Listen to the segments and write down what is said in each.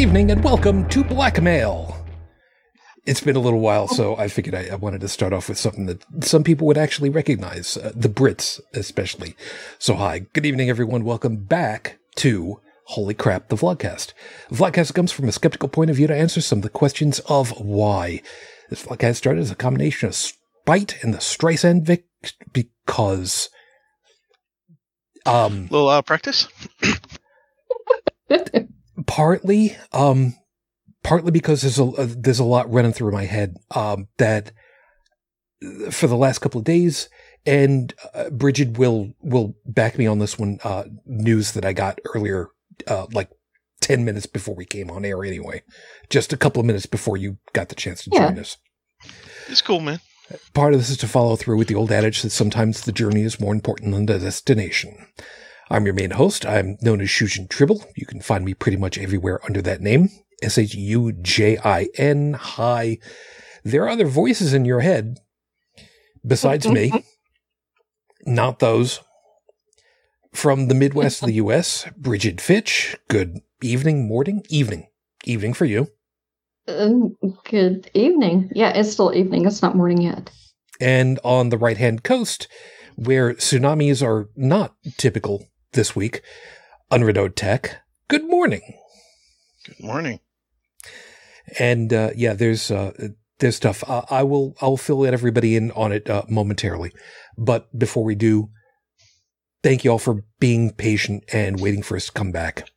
Hello, good evening, and welcome to Blackmail. It's been a little while, so I figured I, I wanted to start off with something that some people would actually recognize, uh, the Brits especially. So, hi, good evening, everyone. Welcome back to Holy Crap, the Vlogcast. Vlogcast comes from a skeptical point of view to answer some of the questions of why. This Vlogcast started as a combination of spite and the Streisand effect because. Um, a little uh, practice. partly, um, partly because there's a uh, there's a lot running through my head um, that for the last couple of days, and uh, Bridget will will back me on this one. Uh, news that I got earlier, uh, like ten minutes before we came on air. Anyway, just a couple of minutes before you got the chance to Yeah. join us. It's cool, man. Part of this is to follow through with the old adage that sometimes the journey is more important than the destination. I'm your main host. I'm known as Shujin Tribble. You can find me pretty much everywhere under that name. S H U J I N. Hi. There are other voices in your head besides me. Not those. From the Midwest of the U.S., Bridget Fitch. Good evening, morning, evening. Evening for you. Um, good evening. Yeah, it's still evening. It's not morning yet. And on the right hand coast, where tsunamis are not typical this week, Unredode Tech. Good morning. Good morning. And uh, yeah, there's uh, there's stuff. Uh, I will I'll fill everybody in on it uh, momentarily. But before we do, thank you all for being patient and waiting for us to come back.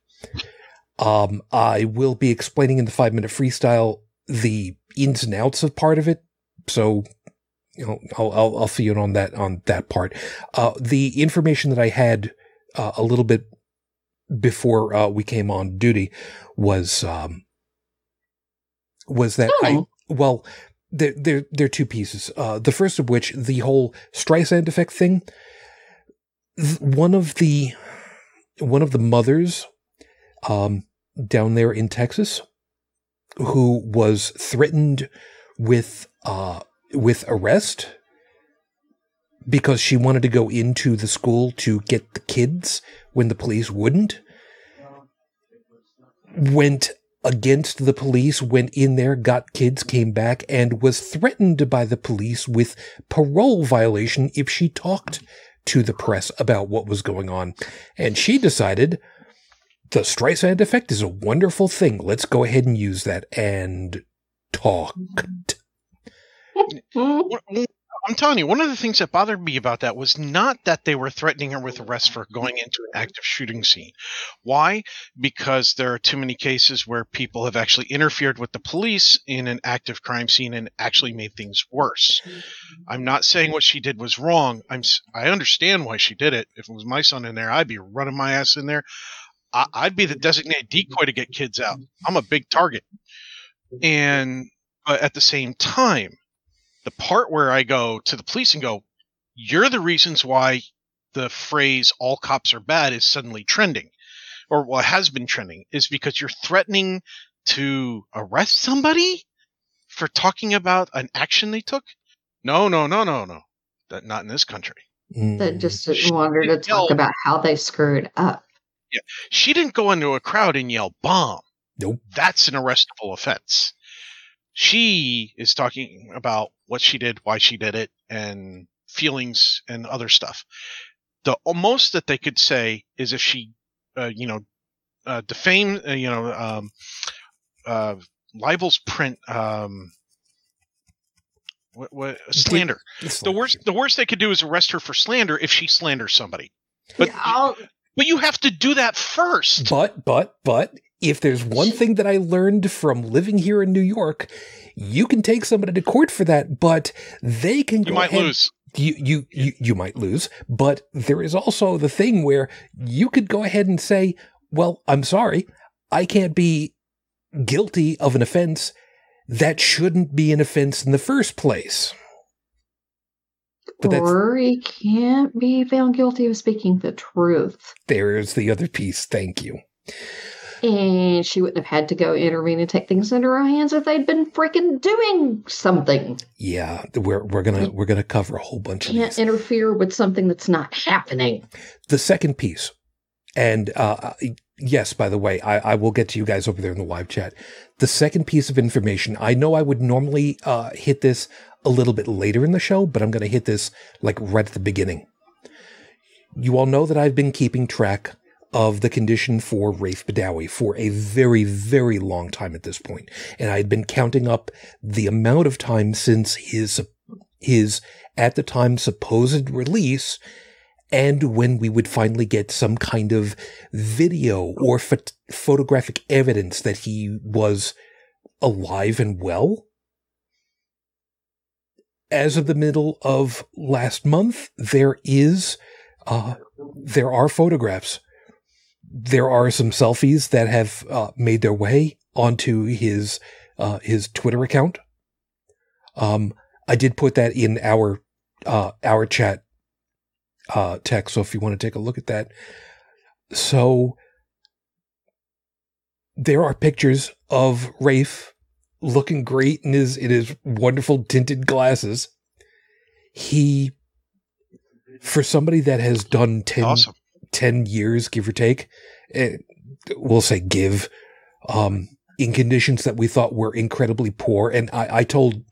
Um, I will be explaining in the five minute freestyle the ins and outs of part of it. So, you know, I'll, I'll, I'll fill you in on that, on that part. Uh, the information that I had, uh, a little bit before, uh, we came on duty was, um, was that I, Oh. well, there, there, there are two pieces. Uh, the first of which, the whole Streisand effect thing, th- one of the, one of the mothers, um, down there in Texas, who was threatened with, uh, with arrest because she wanted to go into the school to get the kids when the police wouldn't, went against the police, went in there, got kids, came back, and was threatened by the police with parole violation if she talked to the press about what was going on. And she decided the Streisand effect is a wonderful thing. Let's go ahead and use that and talked. I'm telling you, one of the things that bothered me about that was not that they were threatening her with arrest for going into an active shooting scene. Why? Because there are too many cases where people have actually interfered with the police in an active crime scene and actually made things worse. I'm not saying what she did was wrong. I'm I understand why she did it. If it was my son in there, I'd be running my ass in there. I, I'd be the designated decoy to get kids out. I'm a big target. And but at the same time, the part where I go to the police and go, "You're the reasons why the phrase "all cops are bad" is suddenly trending, or what has been trending, is because you're threatening to arrest somebody for talking about an action they took. No, no, no, no, no. That not in this country. that mm. just She didn't want her to talk yell. about how they screwed up. Yeah. She didn't go into a crowd and yell "bomb." Nope. That's an arrestable offense. She is talking about what she did, why she did it, and feelings and other stuff. The most that they could say is if she, uh, you know, uh, defame, uh, you know, um, uh, libels print, um, what, what, slander. The worst, the worst they could do is arrest her for slander if she slanders somebody. But Yeah, I'll- but you have to do that first. But, but, but, if there's one thing that I learned from living here in New York, you can take somebody to court for that, but they can You go might ahead- lose. You, you, you, you might lose, but there is also the thing where you could go ahead and say, well, I'm sorry, I can't be guilty of an offense that shouldn't be an offense in the first place. But that's, or he can't be found guilty of speaking the truth. there's the other piece. Thank you. And she wouldn't have had to go intervene and take things into her hands if they'd been freaking doing something. Yeah, we're we're gonna we're gonna cover a whole bunch of Can't interfere with something that's not happening. The second piece, And uh, yes, by the way, I, I, will get to you guys over there in the live chat. The second piece of information, I know I would normally uh, hit this a little bit later in the show, but I'm going to hit this like right at the beginning. You all know that I've been keeping track of the condition for Raif Badawi for a very, very long time at this point. And I had been counting up the amount of time since his, his at the time supposed release and when we would finally get some kind of video or ph- photographic evidence that he was alive and well. As of the middle of last month, there is, uh, there are photographs. There are some selfies that have uh, made their way onto his uh, his Twitter account. Um, I did put that in our uh, our chat uh, text. So if you want to take a look at that. So there are pictures of Raif looking great in his in his wonderful tinted glasses. He for somebody that has done 10, awesome. 10 years, give or take, eh, we'll say give, um, in conditions that we thought were incredibly poor. And I, I told,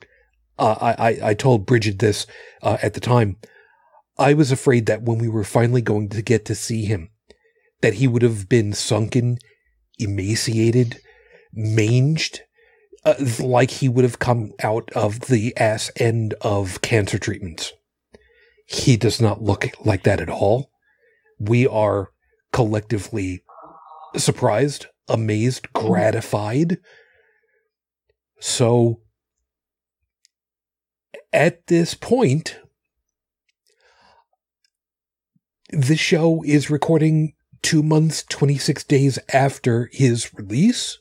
uh, I, I told Bridget this, uh, at the time. I was afraid that when we were finally going to get to see him, that he would have been sunken, emaciated, manged, uh, like he would have come out of the ass end of cancer treatments. He does not look like that at all. We are collectively surprised, amazed, hmm. gratified. So, at this point, the show is recording two months, 26 days after his release.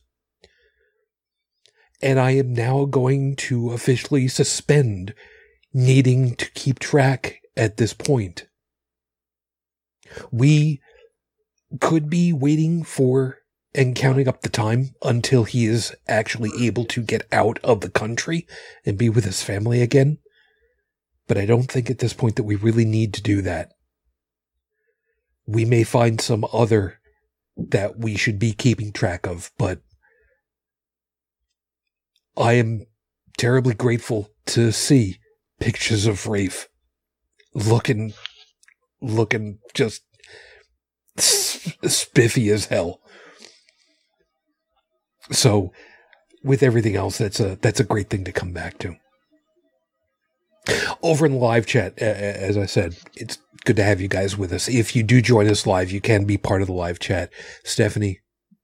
And I am now going to officially suspend needing to keep track at this point. We could be waiting for and counting up the time until he is actually able to get out of the country and be with his family again. But I don't think at this point that we really need to do that we may find some other that we should be keeping track of, but I am terribly grateful to see pictures of Raif looking, looking just spiffy as hell. So, with everything else, that's a that's a great thing to come back to. Over in the live chat, as I said, it's good to have you guys with us. If you do join us live, you can be part of the live chat. Stephanie,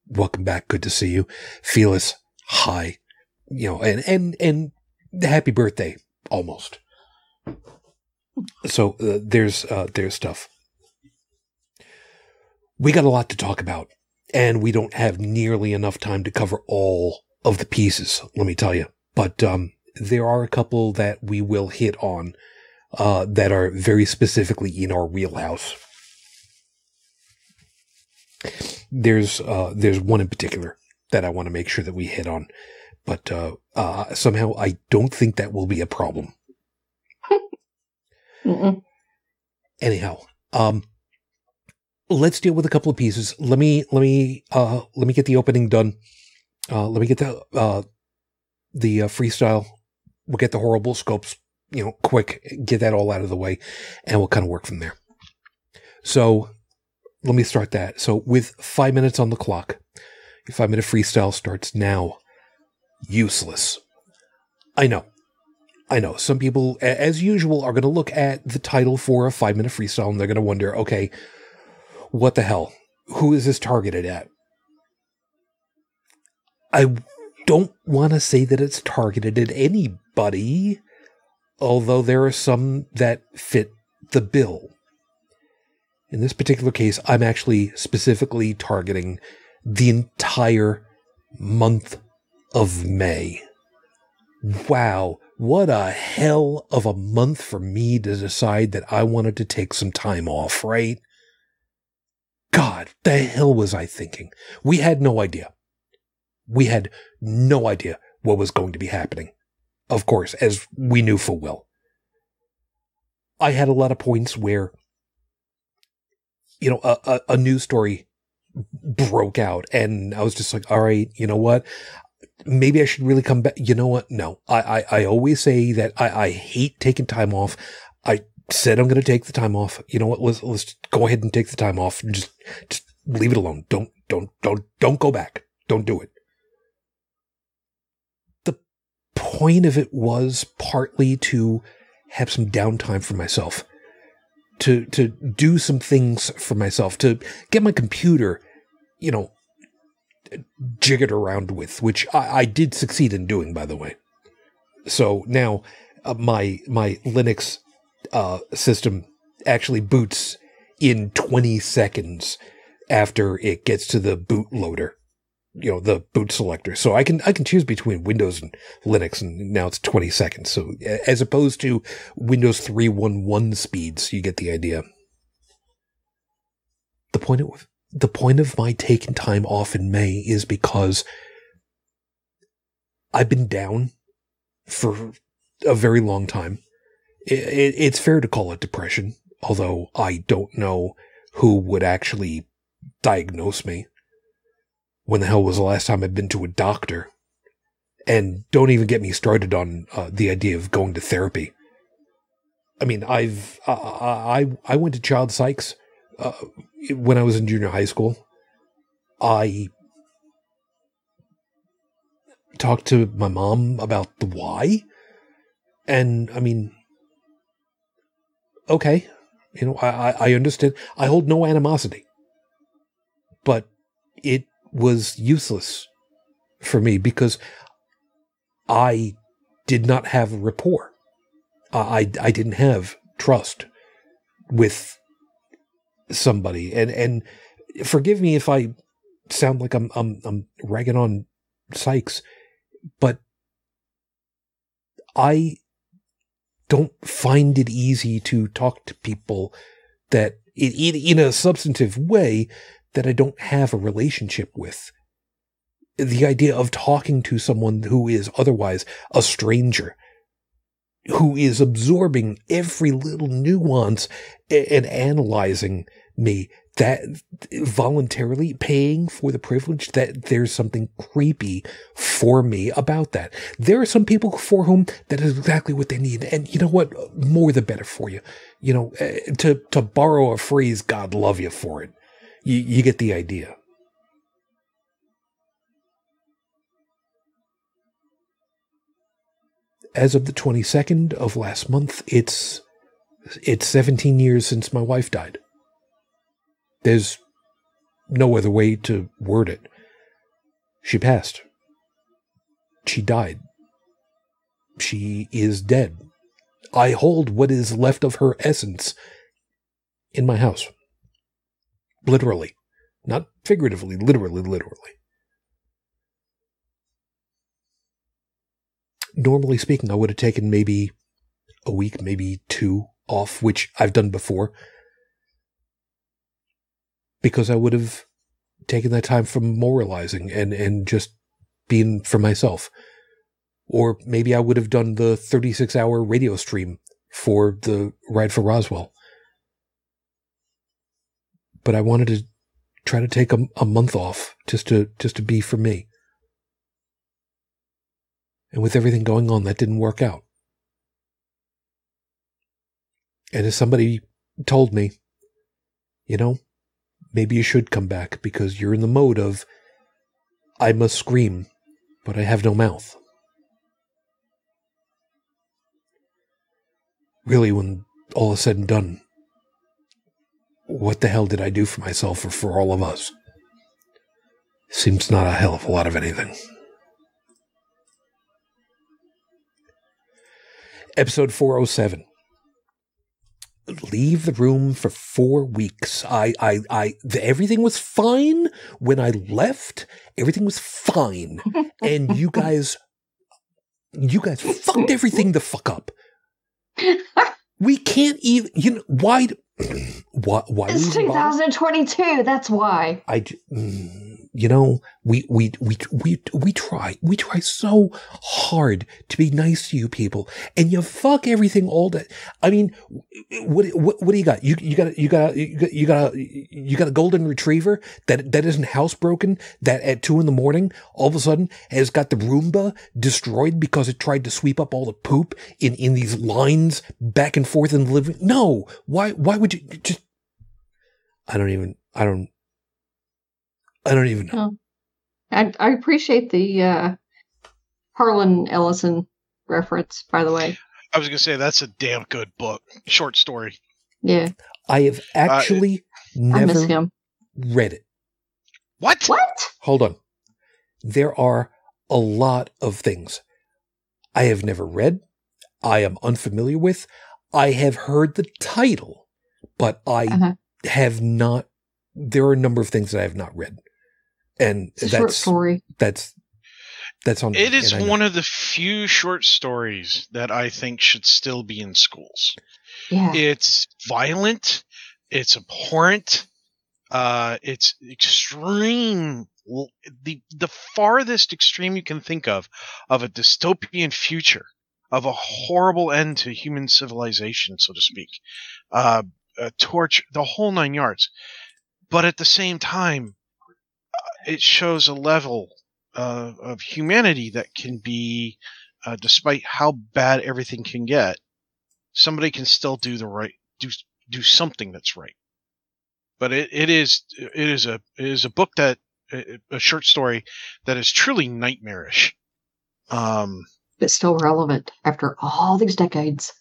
welcome back. Good to see you. Felis, hi. You know, and, and, and happy birthday almost. So uh, there's, uh, there's stuff. We got a lot to talk about and we don't have nearly enough time to cover all of the pieces. Let me tell you, but, um, there are a couple that we will hit on uh, that are very specifically in our wheelhouse. There's uh, there's one in particular that I want to make sure that we hit on, but uh, uh somehow I don't think that will be a problem. Anyhow, um, let's deal with a couple of pieces. Let me let me uh, let me get the opening done. Uh, let me get the uh, the uh, freestyle. We'll get the horrible scopes you know, quick, get that all out of the way, and we'll kind of work from there. So let me start that. So with five minutes on the clock, your five minute freestyle starts now. Useless. I know. I know. Some people, as usual, are going to look at the title for a five minute freestyle and they're going to wonder, okay, what the hell? Who is this targeted at? I don't want to say that it's targeted at anybody although there are some that fit the bill. In this particular case, I'm actually specifically targeting the entire month of May. Wow, what a hell of a month for me to decide that I wanted to take some time off, right? God, the hell was I thinking? We had no idea. We had no idea what was going to be happening of course, as we knew full well. I had a lot of points where, you know, a, a, a news story broke out. And I was just like, all right, you know what? Maybe I should really come back. You know what? No, I, I, I always say that I, I hate taking time off. I said I'm going to take the time off. You know what? Let's, let's go ahead and take the time off and just, just leave it alone. Don't, don't, don't, don't go back. Don't do it. The point of it was partly to have some downtime for myself to to do some things for myself, to get my computer, you know, jiggered around with, which I, I did succeed in doing, by the way. So now uh, my my Linux uh, system actually boots in 20 seconds after it gets to the bootloader you know the boot selector. So i can i can choose between windows and linux and now it's 20 seconds. So as opposed to windows 311 speeds you get the idea. The point of the point of my taking time off in may is because i've been down for a very long time it, it, it's fair to call it depression although i don't know who would actually diagnose me when the hell was the last time I've been to a doctor? And don't even get me started on uh, the idea of going to therapy. I mean, I've uh, I I went to child psychs uh, when I was in junior high school. I talked to my mom about the why, and I mean, okay, you know, I I understand. I hold no animosity, but it was useless for me because I did not have rapport. I, I didn't have trust with somebody. And, and forgive me if I sound like I'm, I'm, I'm ragging on psychs, but I don't find it easy to talk to people that in, in a substantive way that I don't have a relationship with. The idea of talking to someone who is otherwise a stranger, who is absorbing every little nuance and analyzing me, that voluntarily paying for the privilege, that there's something creepy for me about that. There are some people for whom that is exactly what they need. And you know what? More the better for you. You know, eh, to, to borrow a phrase, God love you for it. You, you get the idea. As of the 22nd of last month, it's it's 17 years since my wife died. There's no other way to word it. She passed. She died. She is dead. I hold what is left of her essence in my house. Literally. Not figuratively, literally, literally. Normally speaking, I would have taken maybe a week, maybe two off, which I've done before. Because I would have taken that time from moralizing and, and just being for myself. Or maybe I would have done the 36 hour radio stream for the Ride for Roswell but I wanted to try to take a, a month off just to just to be for me. And with everything going on, that didn't work out. And as somebody told me, you know, maybe you should come back because you're in the mode of, I must scream, but I have no mouth. Really, when all is said and done, what the hell did I do for myself or for all of us? Seems not a hell of a lot of anything. Episode 407. Leave the room for four weeks. I, I, I, the, everything was fine when I left. Everything was fine. and you guys, you guys fucked everything the fuck up. We can't even, you know, why, why, why it's 2022. That's why. I, mm, you know, We, we, we, we, we try, we try so hard to be nice to you people and you fuck everything all day. I mean, what, what, what do you got? You, you got, you got, you got, you got a, you got a golden retriever that, that isn't housebroken that at two in the morning, all of a sudden has got the Roomba destroyed because it tried to sweep up all the poop in, in these lines back and forth in the living. No, why, why would you just, I don't even, I don't, I don't even know. Oh. I, I appreciate the uh, Harlan Ellison reference, by the way. I was gonna say that's a damn good book, short story. Yeah, I have actually I miss never him. read it. What? What? Hold on. There are a lot of things I have never read, I am unfamiliar with. I have heard the title, but I Uh-huh. have not. There are a number of things that I have not read, and It's a short that's story. that's that's on. It is and I know. one of the few short stories that I think should still be in schools. Yeah. It's violent. It's abhorrent. Uh, it's extreme. The the farthest extreme you can think of of a dystopian future of a horrible end to human civilization, so to speak. Uh, a torch, the whole nine yards. But at the same time, it shows a level uh, of humanity that can be, uh, despite how bad everything can get, somebody can still do the right, do do something that's right. But it, it is it is a it is a book that a short story that is truly nightmarish. Um, but still relevant after all these decades.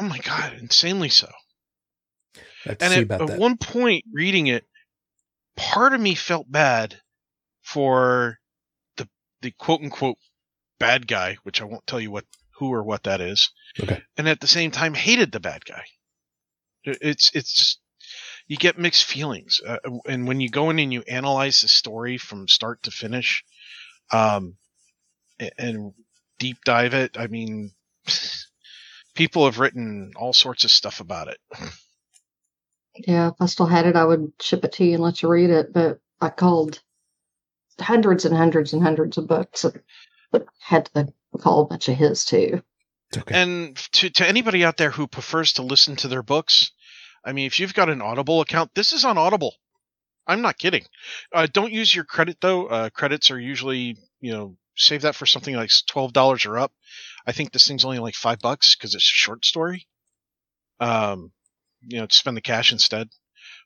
oh my god, insanely so. Let's And see at, about at that. one point, reading it, part of me felt bad for the the quote unquote bad guy, which I won't tell you what who or what that is. Okay. And at the same time, hated the bad guy. It's it's just you get mixed feelings, uh, and when you go in and you analyze the story from start to finish, um, and deep dive it, I mean, people have written all sorts of stuff about it. Yeah, if I still had it, I would ship it to you and let you read it. But I called hundreds and hundreds and hundreds of books, but had to call a bunch of his too. Okay. And to to anybody out there who prefers to listen to their books, I mean, if you've got an Audible account, this is on Audible. I'm not kidding. Uh, don't use your credit though. Uh, credits are usually, you know, save that for something like twelve dollars or up. I think this thing's only like five bucks because it's a short story. Um, you know, to spend the cash instead.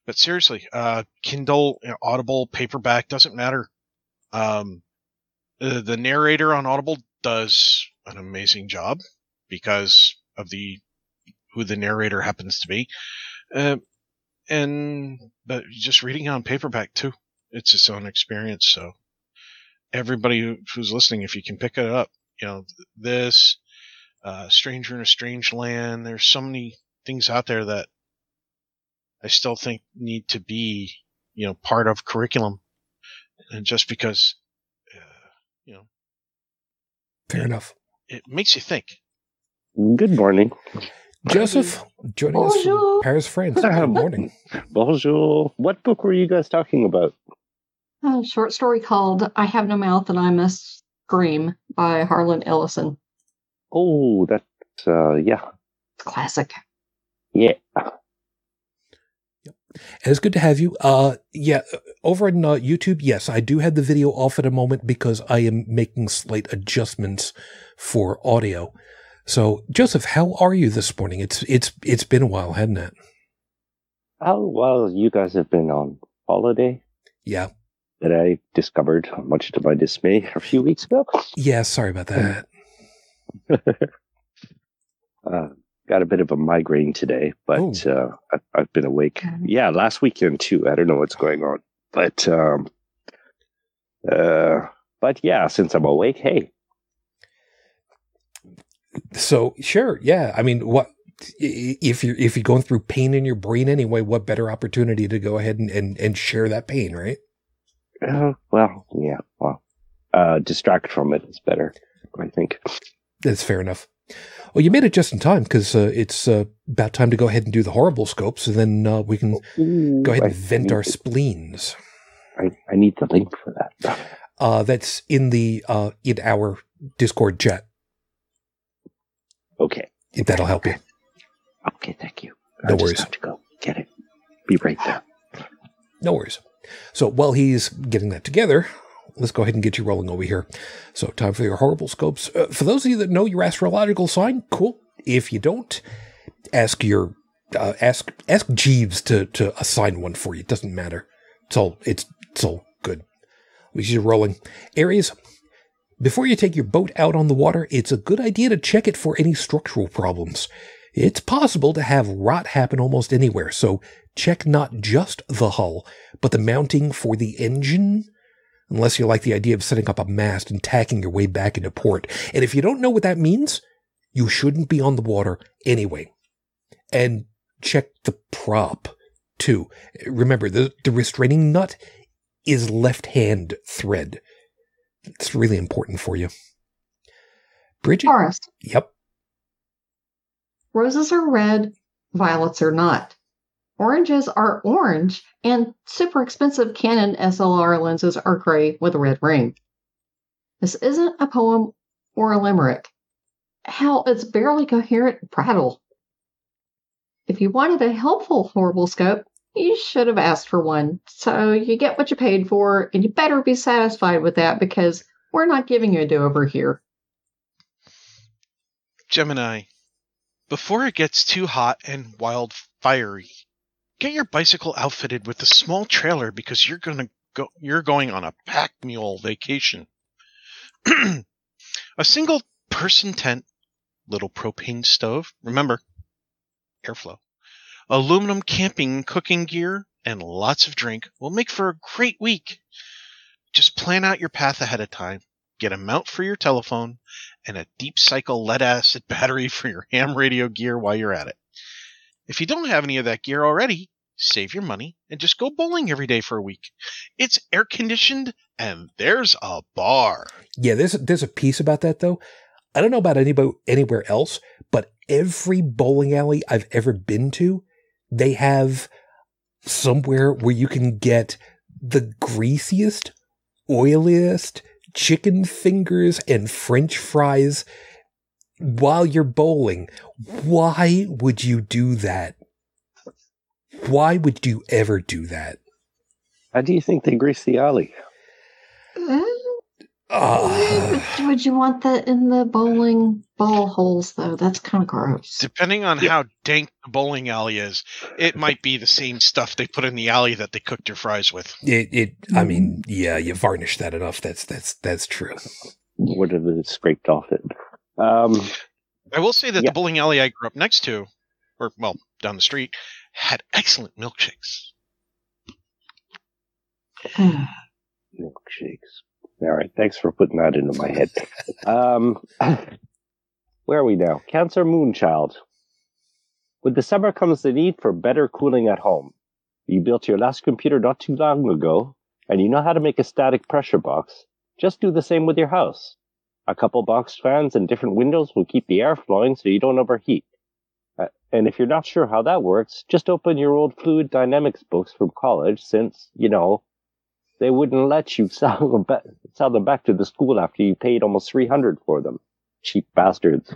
But seriously, uh, Kindle, you know, Audible, paperback doesn't matter. Um, the narrator on Audible does an amazing job because of the who the narrator happens to be. Uh, and but just reading on paperback too, it's its own experience. So everybody who's listening, if you can pick it up, you know this, uh, Stranger in a Strange Land. There's so many things out there that I still think need to be, you know, part of curriculum. And just because, uh, you know, Fair enough. it makes you think. Good morning. Joseph joining us from Bonjour. Paris, France. Good morning. Bonjour. What book were you guys talking about? A short story called I Have No Mouth and I Must Scream by Harlan Ellison. Oh, that's uh yeah. It's classic. Yeah. And it's good to have you. Uh, yeah, over on uh, YouTube, yes, I do have the video off at a moment because I am making slight adjustments for audio. So, Joseph, how are you this morning? It's it's it's been a while, hasn't it? Oh well, you guys have been on holiday Yeah, that I discovered, much to my dismay, a few weeks ago. yeah. Sorry about that. Uh, got a bit of a migraine today, but uh, I, I've been awake. Okay. Yeah, last weekend too. I don't know what's going on, but um, uh, but yeah, since I'm awake, hey, So, sure, yeah. I mean, what if you're if you're going through pain in your brain anyway? What better opportunity to go ahead and and, and share that pain, right? uh, well, yeah, well, uh, distract from it is better, I think. That's fair enough. Well, you made it just in time because uh, it's uh, about time to go ahead and do the horrible scopes, and then uh, we can Ooh, go ahead and I vent our the- spleens. I, I need the link for that. Uh, that's in the uh, in our Discord chat. Okay. If that'll help you. Okay, thank you. No worries. have to go get it. Be right there. No worries. So while he's getting that together, let's go ahead and get you rolling over here. So time for your horrible scopes. Uh, for those of you that know your astrological sign, cool. If you don't, ask your uh, ask ask Jeeves to to assign one for you. It doesn't matter. It's all it's it's all good. We are rolling. Aries, before you take your boat out on the water, it's a good idea to check it for any structural problems. It's possible to have rot happen almost anywhere, so check not just the hull, but the mounting for the engine, unless you like the idea of setting up a mast and tacking your way back into port. And if you don't know what that means, you shouldn't be on the water anyway. And check the prop, too. Remember, the, the restraining nut is left hand thread. It's really important for you. Bridget? Taurus. Yep. Roses are red, violets are not. Oranges are orange, and super expensive Canon SLR lenses are gray with a red ring. This isn't a poem or a limerick. Hell, it's barely coherent prattle. If you wanted a helpful horrible scope, you should have asked for one. So you get what you paid for, and you better be satisfied with that because we're not giving you a do over here. Gemini, before it gets too hot and wildfiery, get your bicycle outfitted with a small trailer because you're gonna go you're going on a pack mule vacation. a single person tent, little propane stove, remember airflow, aluminum camping cooking gear, and lots of drink will make for a great week. Just plan out your path ahead of time. Get a mount for your telephone and a deep cycle lead acid battery for your ham radio gear while you're at it. If you don't have any of that gear already, save your money and just go bowling every day for a week. It's air conditioned and there's a bar. Yeah, there's there's a piece about that though. I don't know about anybody anywhere else, but every bowling alley I've ever been to, they have somewhere where you can get the greasiest, oiliest chicken fingers and french fries while you're bowling. Why would you do that? Why would you ever do that? How do you think they grease the alley? Ah. Would- Would you want that in the bowling ball holes, though? That's kind of gross. Depending on how dank the bowling alley is, it might be the same stuff they put in the alley that they cooked your fries with. It, it, I mean, yeah, you varnish that enough. That's, that's, that's true. What have they scraped off it? Um, I will say that Yeah. the bowling alley I grew up next to, or well, down the street, had excellent milkshakes. milkshakes. All right, thanks for putting that into my head. Um, where are we now? Cancer Moonchild. With the summer comes the need for better cooling at home. You built your last computer not too long ago, and you know how to make a static pressure box. Just do the same with your house. A couple box fans and different windows will keep the air flowing so you don't overheat. And if you're not sure how that works, just open your old fluid dynamics books from college since, you know, they wouldn't let you sell them, back, sell them back to the school after you paid almost 300 for them. Cheap bastards.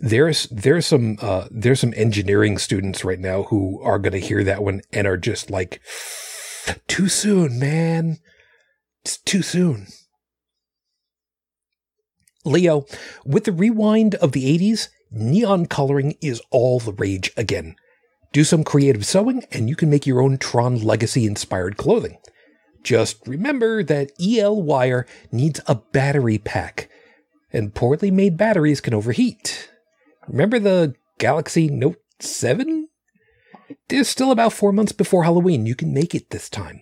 There's there's some uh, there's some engineering students right now who are going to hear that one and are just like, too soon, man. It's too soon. Leo, with the rewind of the 80s, neon coloring is all the rage again. Do some creative sewing and you can make your own Tron Legacy inspired clothing. Just remember that EL wire needs a battery pack, and poorly made batteries can overheat. Remember the Galaxy Note 7? There's still about four months before Halloween. You can make it this time.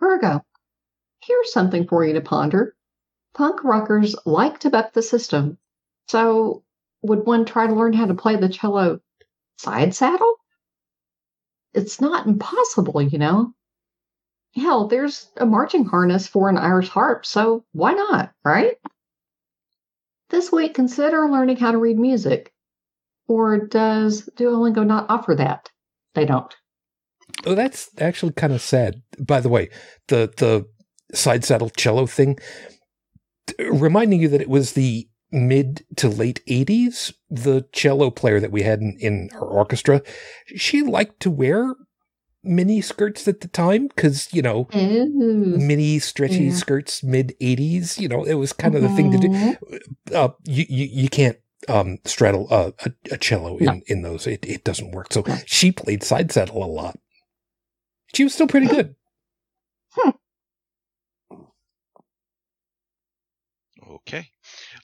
Virgo, here's something for you to ponder. Punk rockers like to buck the system. So, would one try to learn how to play the cello side saddle? It's not impossible, you know. Hell, there's a marching harness for an Irish harp, so why not, right? This week, consider learning how to read music. Or does Duolingo not offer that? They don't. Oh, that's actually kind of sad. By the way, the the side saddle cello thing, reminding you that it was the mid to late 80s, the cello player that we had in, in our orchestra, she liked to wear mini skirts at the time because, you know, mini stretchy Yeah. skirts mid 80s, you know, it was kind of the thing to do. Mhm. Uh, you, you, you can't um, straddle uh, a, a cello in, No. in those. It, it doesn't work. So she played side saddle a lot. She was still pretty good. Okay.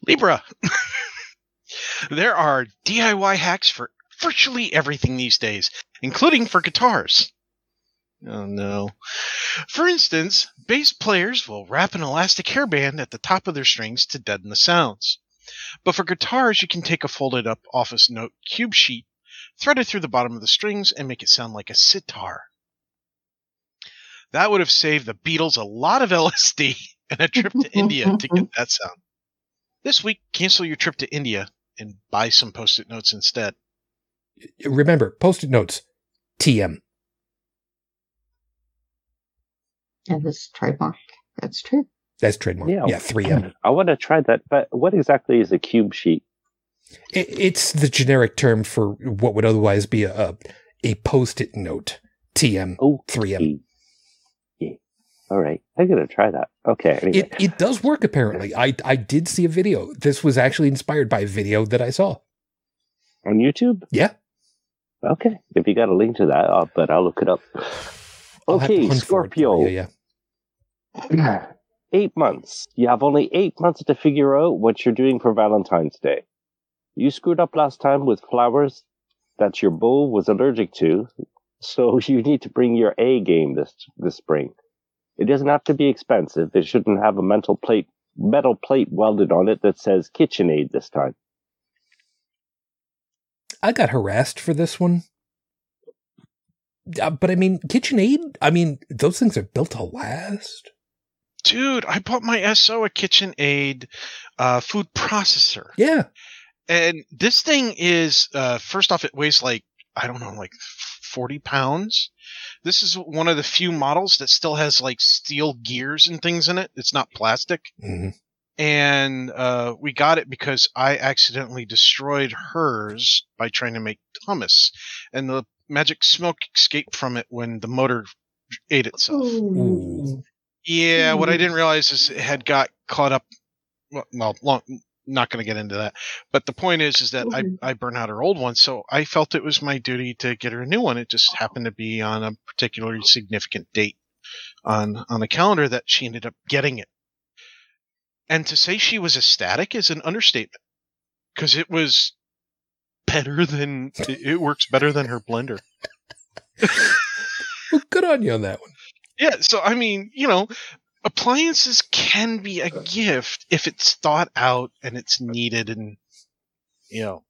Libra. there are DIY hacks for virtually everything these days, including for guitars. Oh no. For instance, bass players will wrap an elastic hairband at the top of their strings to deaden the sounds. But for guitars, you can take a folded up office note cube sheet, thread it through the bottom of the strings, and make it sound like a sitar. That would have saved the Beatles a lot of LSD and a trip to India to get that sound. This week, cancel your trip to India and buy some post it notes instead. Remember, post it notes, TM. And this trademark. That's true. That's trademark. Yeah. Yeah, 3M. I want to try that, but what exactly is a cube sheet? It, it's the generic term for what would otherwise be a, a, a post it note, TM. Oh, 3M. Yeah. All right. I'm going to try that. Okay. Anyway. It, it does work, apparently. I, I did see a video. This was actually inspired by a video that I saw. On YouTube? Yeah. Okay. If you got a link to that, I'll, but I'll look it up. I'll have to Okay, hunt for it for Scorpio. you, yeah. eight months. You have only eight months to figure out what you're doing for Valentine's Day. You screwed up last time with flowers that your beau was allergic to, so you need to bring your A game this this spring. It doesn't have to be expensive. It shouldn't have a mental plate metal plate welded on it that says KitchenAid this time. I got harassed for this one. Uh, but I mean, KitchenAid, I mean, those things are built to last. Dude, I bought my SO a KitchenAid uh, food processor. Yeah. And this thing is, uh, first off, it weighs like, I don't know, like 40 pounds. This is one of the few models that still has like steel gears and things in it. It's not plastic. hmm and uh, we got it because I accidentally destroyed hers by trying to make hummus, and the magic smoke escaped from it when the motor ate itself. Ooh. Yeah, what I didn't realize is it had got caught up. Well, well long, not going to get into that, but the point is, is that I Ooh. I burned out her old one, so I felt it was my duty to get her a new one. It just happened to be on a particularly significant date on on the calendar that she ended up getting it. And to say she was ecstatic is an understatement, because it was better than it it works better than her blender. Well, good on you on that one. Yeah, so I mean, you know, appliances can be a gift if it's thought out and it's needed and you know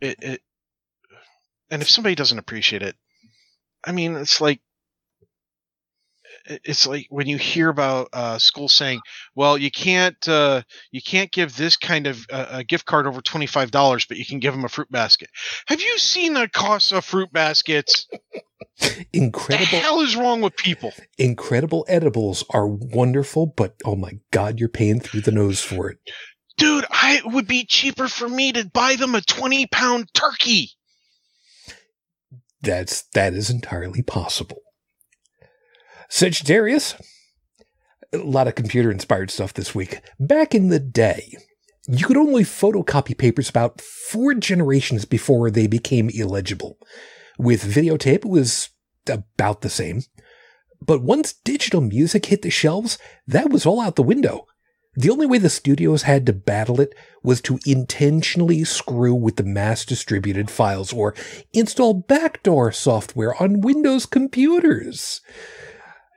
it, it and if somebody doesn't appreciate it, I mean, it's like it's like when you hear about uh, schools saying, "Well, you can't uh, you can't give this kind of uh, a gift card over twenty five dollars, but you can give them a fruit basket." Have you seen the cost of fruit baskets? The Incredible, hell is wrong with people? incredible edibles are wonderful, but oh my God, you're paying through the nose for it. Dude, I, it would be cheaper for me to buy them a 20 pound turkey. That's, that is entirely possible. Sagittarius, a lot of computer inspired stuff this week. Back in the day, you could only photocopy papers about four generations before they became illegible. With videotape, it was about the same. But once digital music hit the shelves, that was all out the window. The only way the studios had to battle it was to intentionally screw with the mass distributed files or install backdoor software on Windows computers.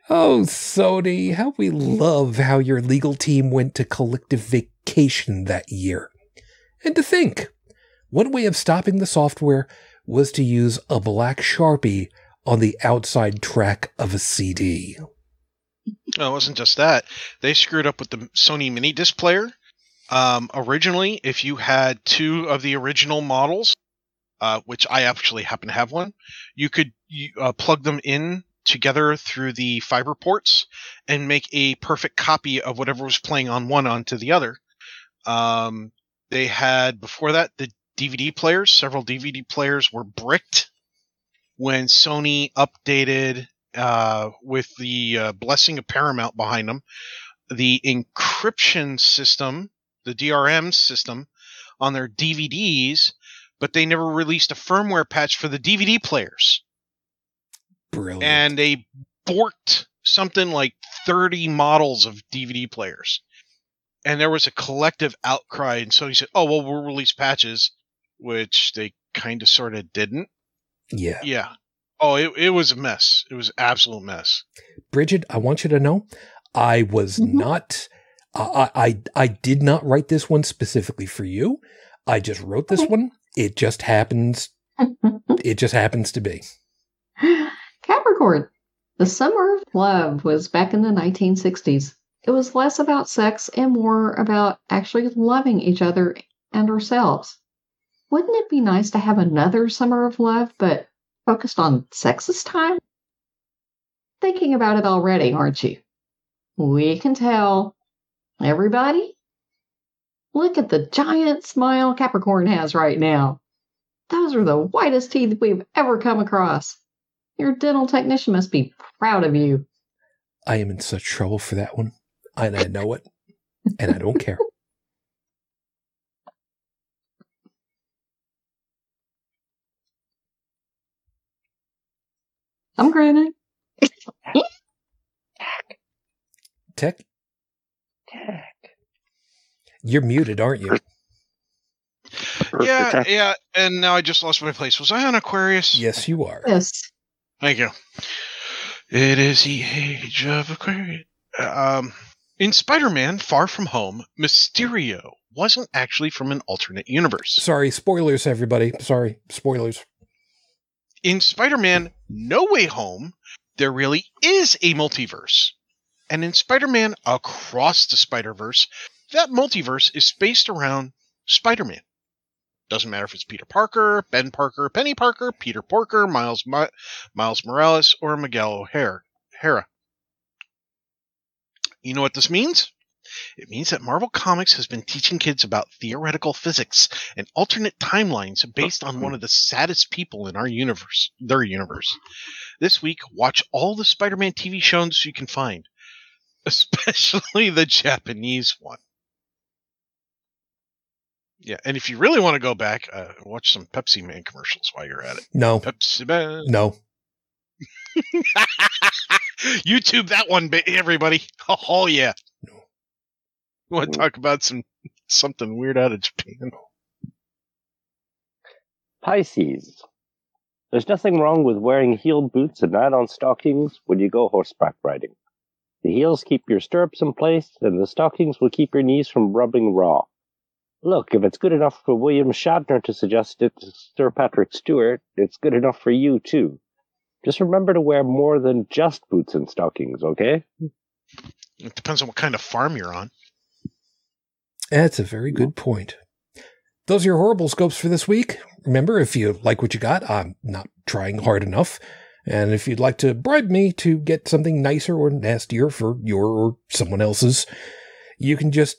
Oh, Sony, how we love how your legal team went to collective vacation that year. And to think, one way of stopping the software was to use a black sharpie on the outside track of a CD. No, it wasn't just that. They screwed up with the Sony mini disc player. Um, originally, if you had two of the original models, uh, which I actually happen to have one. You could uh, plug them in together through the fiber ports and make a perfect copy of whatever was playing on one onto the other. Um, they had before that the DVD players. Several DVD players were bricked when Sony updated uh, with the uh, blessing of Paramount behind them. The encryption system, the DRM system, on their DVDs, but they never released a firmware patch for the DVD players Brilliant. and they borked something like 30 models of DVD players. And there was a collective outcry, and so he said, "Oh well, we'll release patches," which they kind of sort of didn't. yeah. Yeah. Oh, it, it was a mess. It was an absolute mess. Bridget, I want you to know I was Mhm. not I, I I did not write this one specifically for you. I just wrote this one. It just happens it just happens to be. The summer of love was back in the 1960s. It was less about sex and more about actually loving each other and ourselves. Wouldn't it be nice to have another summer of love, but focused on sex this time? Thinking about it already, aren't you? We can tell. Everybody? Look at the giant smile Capricorn has right now. Those are the whitest teeth we've ever come across. Your dental technician must be proud of you. I am in such trouble for that one. And I know it. And I don't care. I'm grinning. Tech, Tech. you're muted, aren't you? Yeah, yeah. And now I just lost my place. Was I on Aquarius? Yes, you are. Yes. Thank you. It is the age of Aquarius. Um, in Spider-Man: Far From Home, Mysterio wasn't actually from an alternate universe. Sorry, spoilers, everybody. Sorry, spoilers. In Spider-Man: No Way Home, there really is a multiverse, and in Spider-Man: Across the Spider-Verse, that multiverse is spaced around Spider-Man. Doesn't matter if it's Peter Parker, Ben Parker, Penny Parker, Peter Porker, Miles Mi- Miles Morales, or Miguel O'Hara. Hera. You know what this means? It means that Marvel Comics has been teaching kids about theoretical physics and alternate timelines based on one of the saddest people in our universe, their universe. This week, watch all the Spider-Man TV shows you can find, especially the Japanese one. Yeah, and if you really want to go back, uh, watch some Pepsi Man commercials while you're at it. No, Pepsi Man. no. YouTube that one, everybody. Oh yeah. No. You want to talk about some something weird out of Japan? Pisces. There's nothing wrong with wearing heeled boots and add-on stockings when you go horseback riding. The heels keep your stirrups in place, and the stockings will keep your knees from rubbing raw. Look, if it's good enough for William Shatner to suggest it to Sir Patrick Stewart, it's good enough for you too. Just remember to wear more than just boots and stockings, okay? It depends on what kind of farm you're on. That's a very good point. Those are your horrible scopes for this week. Remember, if you like what you got, I'm not trying hard enough. And if you'd like to bribe me to get something nicer or nastier for your or someone else's, you can just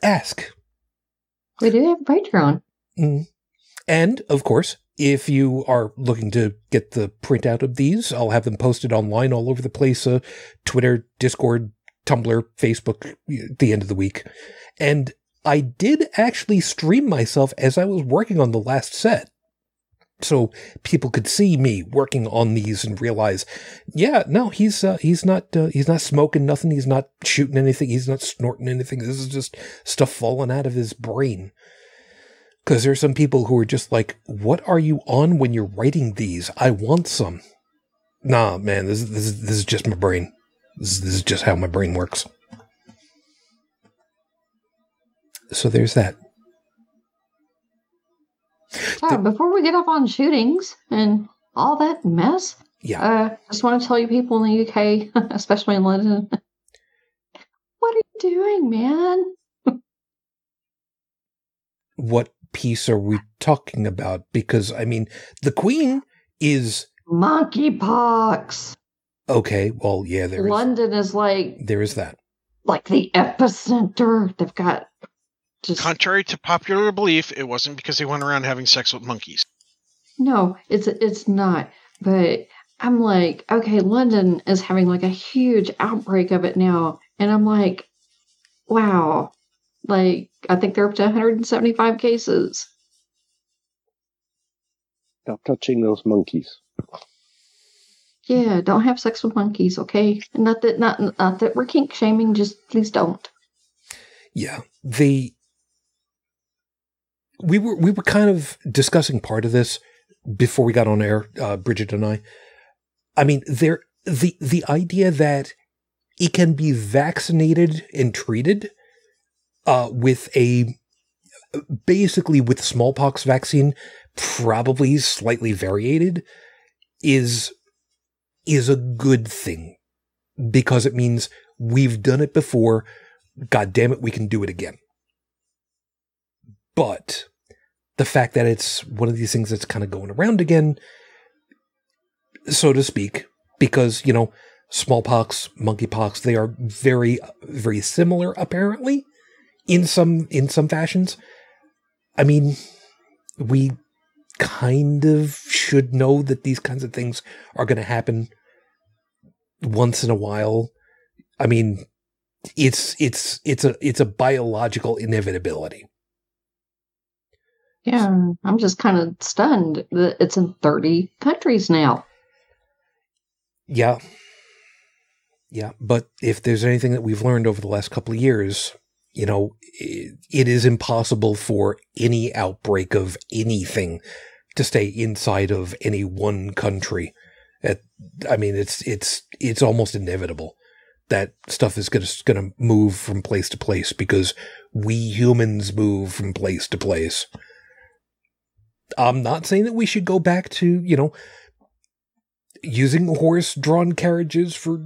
ask. We do have a Patreon. Mm. And of course, if you are looking to get the printout of these, I'll have them posted online all over the place uh, Twitter, Discord, Tumblr, Facebook at the end of the week. And I did actually stream myself as I was working on the last set. So people could see me working on these and realize, yeah, no, he's uh, he's not uh, he's not smoking nothing. He's not shooting anything. He's not snorting anything. This is just stuff falling out of his brain. Because there's some people who are just like, "What are you on when you're writing these? I want some." Nah, man, this this is, this is just my brain. This this is just how my brain works. So there's that. Sorry, before we get off on shootings and all that mess, Yeah, uh, just want to tell you people in the UK, especially in London, what are you doing, man? what piece are we talking about? Because I mean, the queen is Monkeypox. okay. Well, yeah, there is London is like there is that. like the epicenter. They've got just Contrary to popular belief, it wasn't because they went around having sex with monkeys. no, it's it's not. But I'm like, okay, London is having like a huge outbreak of it now, and I'm like, wow, like I think they're up to 175 cases. Stop touching those monkeys. Yeah, don't have sex with monkeys, okay? Not that not not that we're kink shaming, just please don't. Yeah, the we were we were kind of discussing part of this before we got on air, uh, Bridget and I. I mean, there the the idea that it can be vaccinated and treated uh, with a basically with smallpox vaccine, probably slightly variated, is is a good thing because it means we've done it before. God damn it, we can do it again. But the fact that it's one of these things that's kind of going around again, so to speak, because, you know, smallpox, monkeypox, they are very, very similar apparently in some, in some fashions. I mean, we kind of should know that these kinds of things are going to happen once in a while. I mean, it's it's it's a it's a biological inevitability. Yeah, I'm just kind of stunned that it's in 30 countries now. Yeah. Yeah, but if there's anything that we've learned over the last couple of years, you know, it, it is impossible for any outbreak of anything to stay inside of any one country. At, I mean, it's it's it's almost inevitable that stuff is gonna gonna move from place to place because we humans move from place to place. I'm not saying that we should go back to you know using horse drawn carriages for.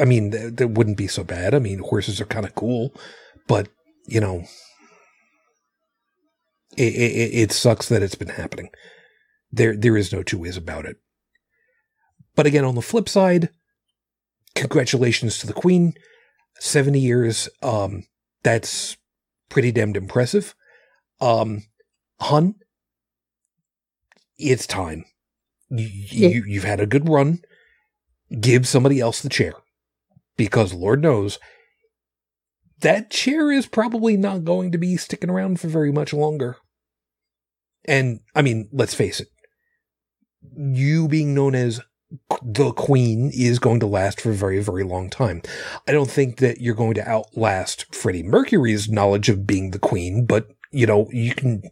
I mean, that, that wouldn't be so bad. I mean, horses are kind of cool, but you know, it, it, it sucks that it's been happening. There, there is no two ways about it. But again, on the flip side, congratulations to the Queen. 70 years. Um, that's pretty damned impressive. Um, Hun, it's time. You, Yeah. you, you've had a good run. Give somebody else the chair. Because Lord knows that chair is probably not going to be sticking around for very much longer. And I mean, let's face it. You being known as the queen is going to last for a very, very long time. I don't think that you're going to outlast Freddie Mercury's knowledge of being the queen, but you know, you can,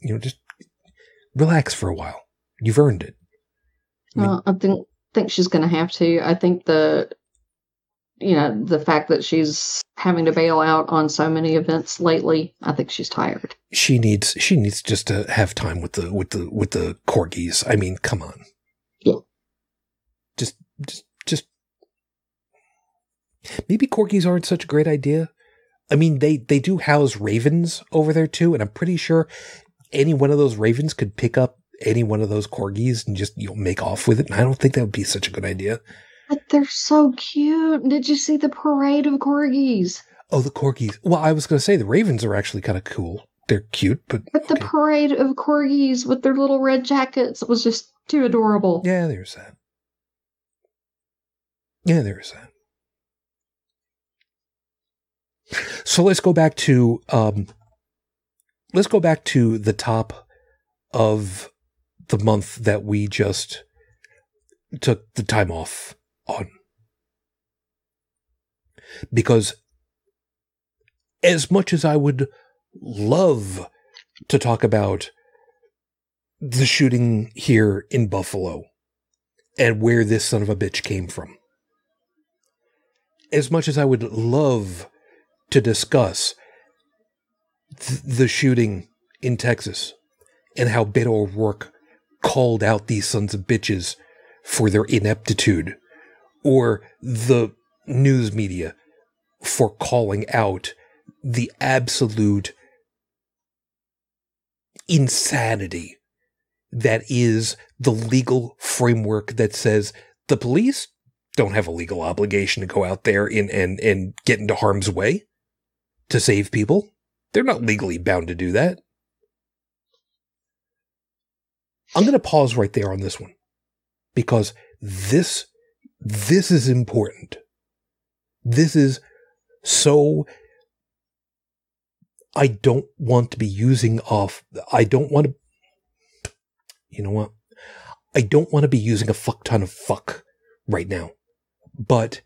you know, just relax for a while. You've earned it. I mean- Well, I think think she's going to have to. I think the you know the fact that she's having to bail out on so many events lately. I think she's tired. She needs, she needs just to have time with the, with the, with the corgis. I mean, come on. Yeah. Just, just, just. Maybe corgis aren't such a great idea. I mean, they, they do house ravens over there too, and I'm pretty sure any one of those ravens could pick up any one of those corgis and just, you know, make off with it. And I don't think that would be such a good idea. But they're so cute. Did you see the parade of corgis? Oh, the corgis. Well, I was going to say the ravens are actually kind of cool. They're cute, but But the parade of corgis with their little red jackets was just too adorable. Yeah, there's that. Yeah, there's that. So let's go back to um let's go back to the top of the month that we just took the time off on. Because as much as I would love to talk about the shooting here in Buffalo and where this son of a bitch came from. As much as I would love to discuss th- the shooting in Texas and how Beto O'Rourke called out these sons of bitches for their ineptitude, or the news media for calling out the absolute insanity that is the legal framework that says the police don't have a legal obligation to go out there and, and, and get into harm's way to save people. They're not legally bound to do that. I'm going to pause right there on this one because this, this is important. This is so I don't want to be using off. I don't want to. You know what? I don't want to be using a fuck ton of fuck right now. But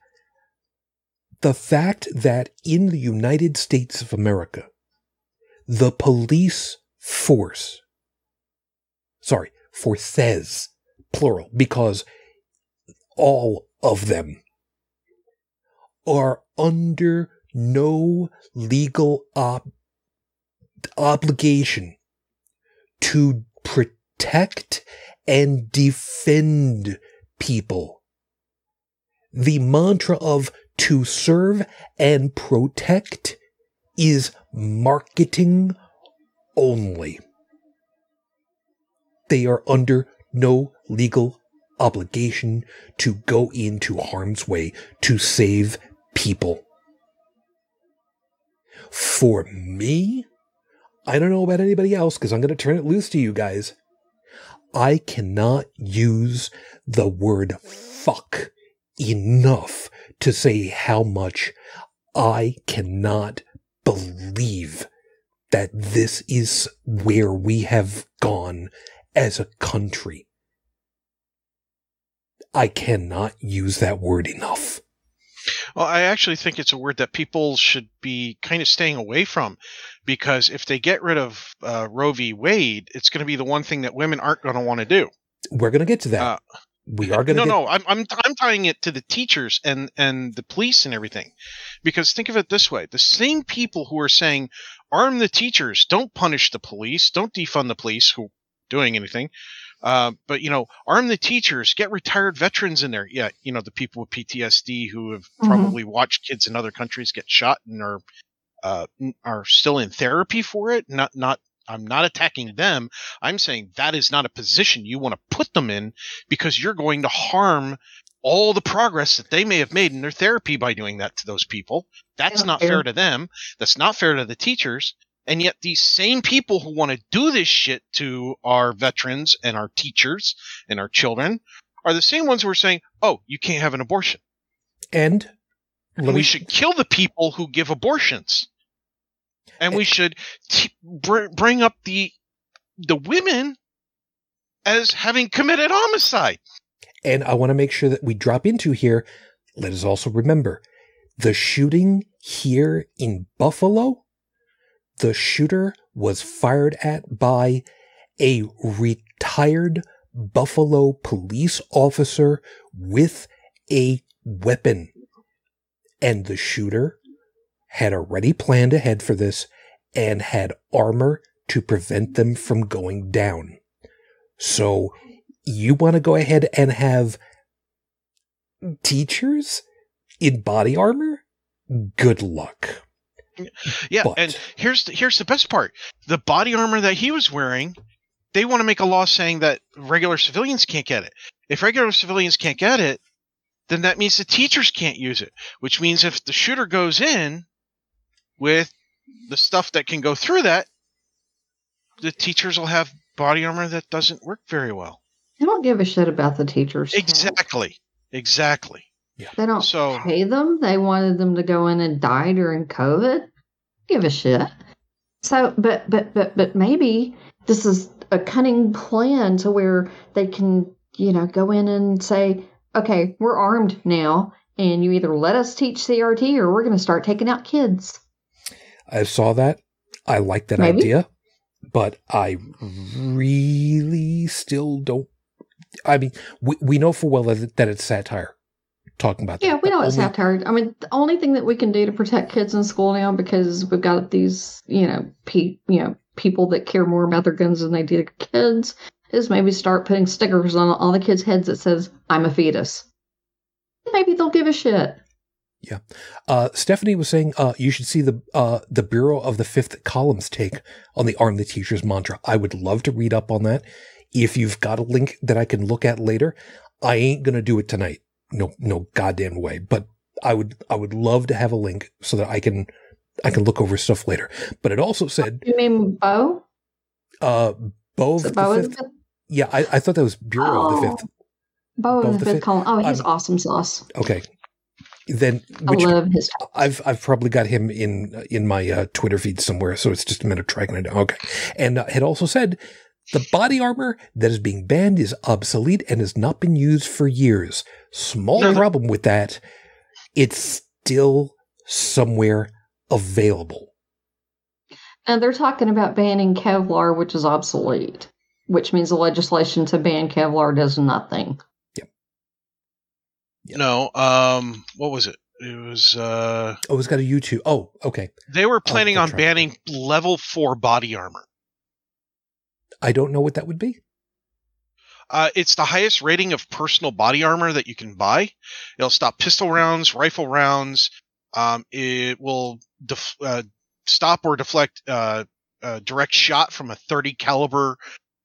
the fact that in the United States of America, the police force, sorry, forces, plural, because all of them are under no legal obligation to protect and defend people. The mantra of to serve and protect is marketing only. They are under no legal obligation to go into harm's way to save people. For me, I don't know about anybody else because I'm going to turn it loose to you guys. I cannot use the word fuck enough to say how much I cannot believe that this is where we have gone as a country. I cannot use that word enough. Well, I actually think it's a word that people should be kind of staying away from because if they get rid of uh, Roe v. Wade, it's going to be the one thing that women aren't going to want to do. We're going to get to that. Uh, we are going to. No, get... no, I'm, I'm I'm tying it to the teachers and and the police and everything, because think of it this way: the same people who are saying arm the teachers, don't punish the police, don't defund the police who doing anything. Uh, but you know, arm the teachers, get retired veterans in there. Yeah, you know, the people with PTSD who have mm-hmm. probably watched kids in other countries get shot and are uh, are still in therapy for it. Not not I'm not attacking them. I'm saying that is not a position you want to put them in because you're going to harm all the progress that they may have made in their therapy by doing that to those people. That's not fair to them. That's not fair to the teachers. And yet these same people who want to do this shit to our veterans and our teachers and our children are the same ones who are saying, "Oh, you can't have an abortion." And and we should kill the people who give abortions. And we should t- br- bring up the the women as having committed homicide. And I want to make sure that we drop into here. Let us also remember the shooting here in Buffalo. The shooter was fired at by a retired Buffalo police officer with a weapon and the shooter had already planned ahead for this and had armor to prevent them from going down. So you want to go ahead and have teachers in body armor? Good luck. Yeah, but, and here's the, here's the best part: the body armor that he was wearing, they want to make a law saying that regular civilians can't get it. If regular civilians can't get it, then that means the teachers can't use it. Which means if the shooter goes in with the stuff that can go through that, the teachers will have body armor that doesn't work very well. They don't give a shit about the teachers. Exactly. Exactly. Yeah. They don't so, pay them. They wanted them to go in and die during COVID. Give a shit. So, but but but but maybe this is a cunning plan to where they can, you know, go in and say, okay, we're armed now, and you either let us teach CRT or we're going to start taking out kids. I saw that. I like that Maybe. idea, but I really still don't. I mean, we, we know for well that, that it's satire talking about yeah, that. we know it's only, satire. I mean, the only thing that we can do to protect kids in school now because we've got these, you know, pe- you know, people that care more about their guns than they do their kids is maybe start putting stickers on all the kids' heads that says, I'm a fetus. Maybe they'll give a shit. Uh, Stephanie was saying uh, you should see the uh, the Bureau of the Fifth Column's take on the Arm the Teacher's mantra. I would love to read up on that. If you've got a link that I can look at later, I ain't gonna do it tonight. No, no goddamn way. But I would, I would love to have a link so that I can, I can look over stuff later. But it also said, You mean Beau? uh, Beau of the Bo Fifth. the? Yeah, I, I thought that was Bureau of the Oh. Fifth. Beau Beau of the the fifth column. Oh, he's awesome sauce. Okay. Then, I love his. I've I've probably got him in in my uh, Twitter feed somewhere, so it's just a matter of tracking it down. Okay, and uh, had also said the body armor that is being banned is obsolete and has not been used for years. Small No, problem with that, it's still somewhere available. And they're talking about banning Kevlar, which is obsolete, which means the legislation to ban Kevlar does nothing. No, um, what was it? It was uh, Oh, it's got a YouTube. Oh, okay. they were planning I'll on banning level four body armor. I don't know what that would be. Uh, it's the highest rating of personal body armor that you can buy. It'll stop pistol rounds, rifle rounds. Um, it will def- uh, stop or deflect uh, a direct shot from a 30 caliber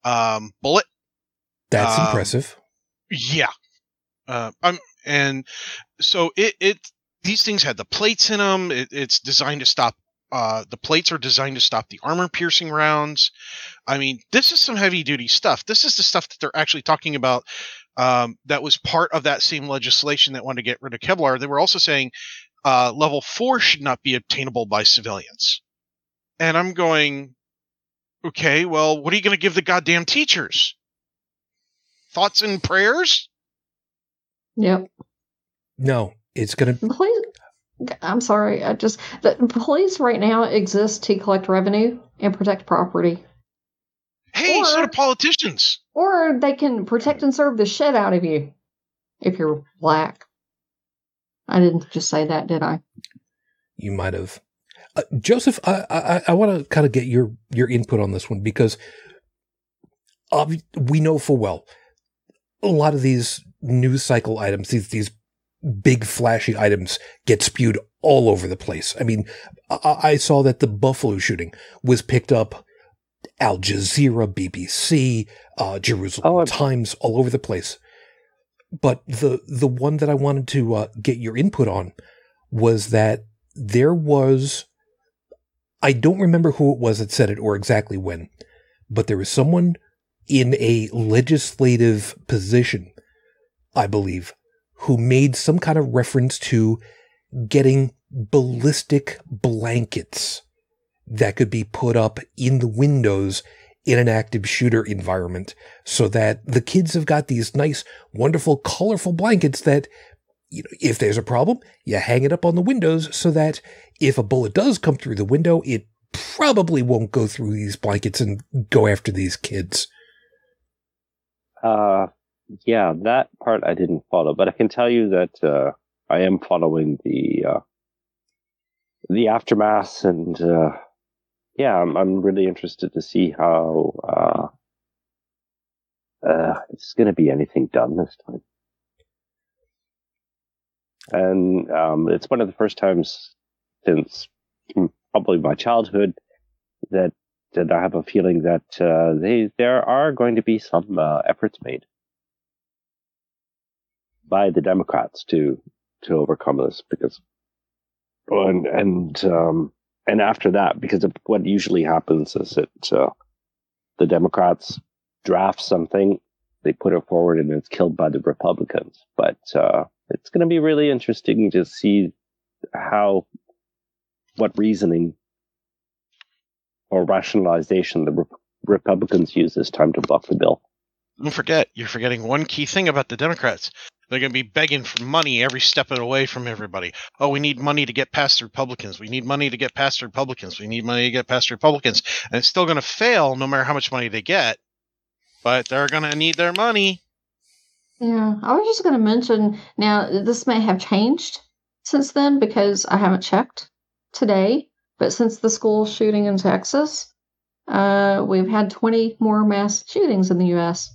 um, bullet. That's Um, impressive. Yeah. Uh, I'm, and so it, it, these things had the plates in them. It, it's designed to stop, uh, the plates are designed to stop the armor piercing rounds. I mean, this is some heavy duty stuff. This is the stuff that they're actually talking about. Um, that was part of that same legislation that wanted to get rid of Kevlar. They were also saying, uh, level four should not be obtainable by civilians. And I'm going, okay, well, what are you going to give the goddamn teachers? Thoughts and prayers? Yep. No, it's gonna. The police. I'm sorry. I just the police right now exist to collect revenue and protect property, Hey, so Or- do politicians. or they can protect and serve the shit out of you if you're black. I didn't just say that, did I? You might have. Uh, Joseph, I, I, I want to kind of get your, your input on this one because ob- we know full well a lot of these news cycle items, these, these big flashy items get spewed all over the place. I mean, I, I saw that the Buffalo shooting was picked up Al Jazeera, BBC, uh, Jerusalem Oh, Times, all over the place. But the the one that I wanted to uh, get your input on was that there was I don't remember who it was that said it or exactly when, but there was someone in a legislative position, I believe, who made some kind of reference to getting ballistic blankets that could be put up in the windows in an active shooter environment so that the kids have got these nice, wonderful, colorful blankets that you know, if there's a problem, you hang it up on the windows so that if a bullet does come through the window, it probably won't go through these blankets and go after these kids. Uh, yeah, that part I didn't follow, but I can tell you that uh, I am following the uh, the aftermath, and uh, yeah, I'm I'm really interested to see how uh, uh, it's going to be anything done this time. And um, it's one of the first times since probably my childhood that that I have a feeling that uh, they there are going to be some efforts made by the Democrats to to overcome this because and and um, and after that because what usually happens is that uh, the Democrats draft something they put it forward and it's killed by the Republicans but uh, it's going to be really interesting to see how what reasoning or rationalization the Rep- Republicans use this time to block the bill. Don't forget, you're forgetting one key thing about the Democrats. They're going to be begging for money every step of the way from everybody. Oh, we need money to get past the Republicans. We need money to get past the Republicans. We need money to get past the Republicans. And it's still going to fail no matter how much money they get. But they're going to need their money. Yeah, I was just going to mention now this may have changed since then because I haven't checked today. But since the school shooting in Texas, uh, we've had 20 more mass shootings in the U.S.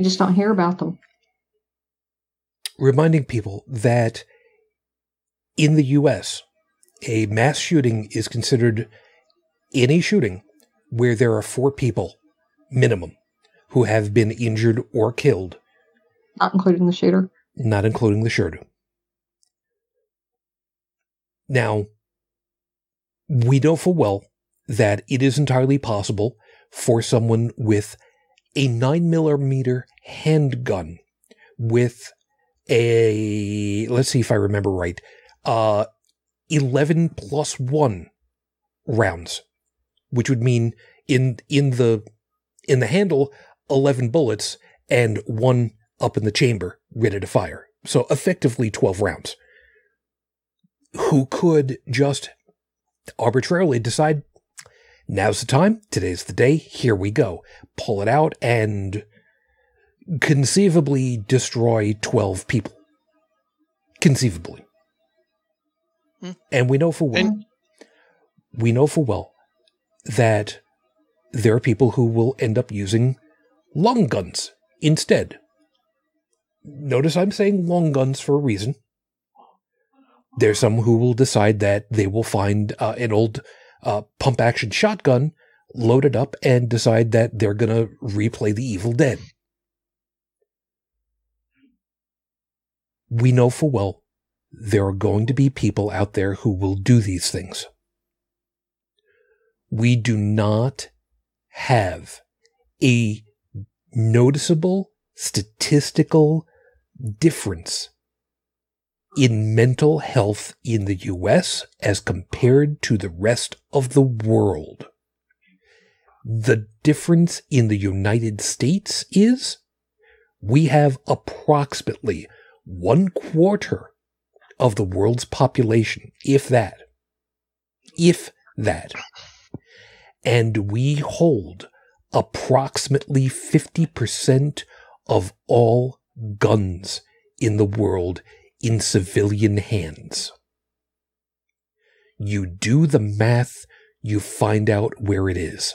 You just don't hear about them. reminding people that in the US, a mass shooting is considered any shooting where there are four people minimum who have been injured or killed, Not including the shooter. not including the shooter. Now, we know full well that it is entirely possible for someone with a 9 millimeter handgun with a, let's see if I remember right, uh, 11 plus 1 rounds, which would mean in, in the, in the handle, 11 bullets and one up in the chamber ready to fire. So effectively 12 rounds. Who could just arbitrarily decide now's the time, today's the day, here we go. Pull it out and conceivably destroy 12 people. Conceivably. Hmm. And we know for well, And- we know for well that there are people who will end up using long guns instead. Notice I'm saying long guns for a reason. There's some who will decide that they will find uh, an old uh, pump action shotgun, load it up, and decide that they're going to replay the Evil Dead. We know full well there are going to be people out there who will do these things. We do not have a noticeable statistical difference in mental health in the US as compared to the rest of the world. The difference in the United States is we have approximately one quarter of the world's population, if that, if that. And we hold approximately 50% of all guns in the world in civilian hands. You do the math, you find out where it is.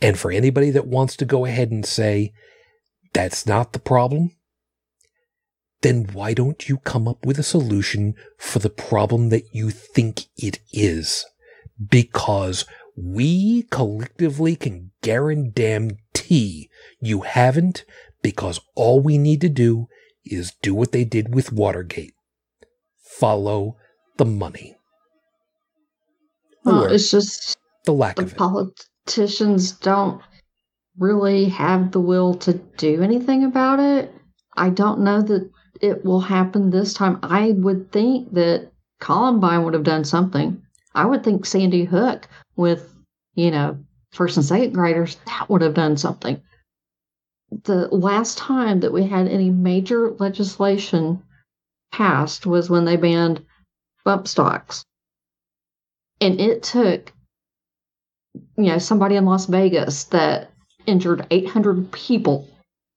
And for anybody that wants to go ahead and say, that's not the problem, then why don't you come up with a solution for the problem that you think it is? Because we collectively can guarantee you haven't, because all we need to do is do what they did with Watergate. Follow the money. Well, Or it's just the lack the of it. politicians don't really have the will to do anything about it. I don't know that it will happen this time. I would think that Columbine would have done something. I would think Sandy Hook with, you know, first and second graders, that would have done something. The last time that we had any major legislation passed was when they banned bump stocks. And it took you know, somebody in Las Vegas that injured 800 people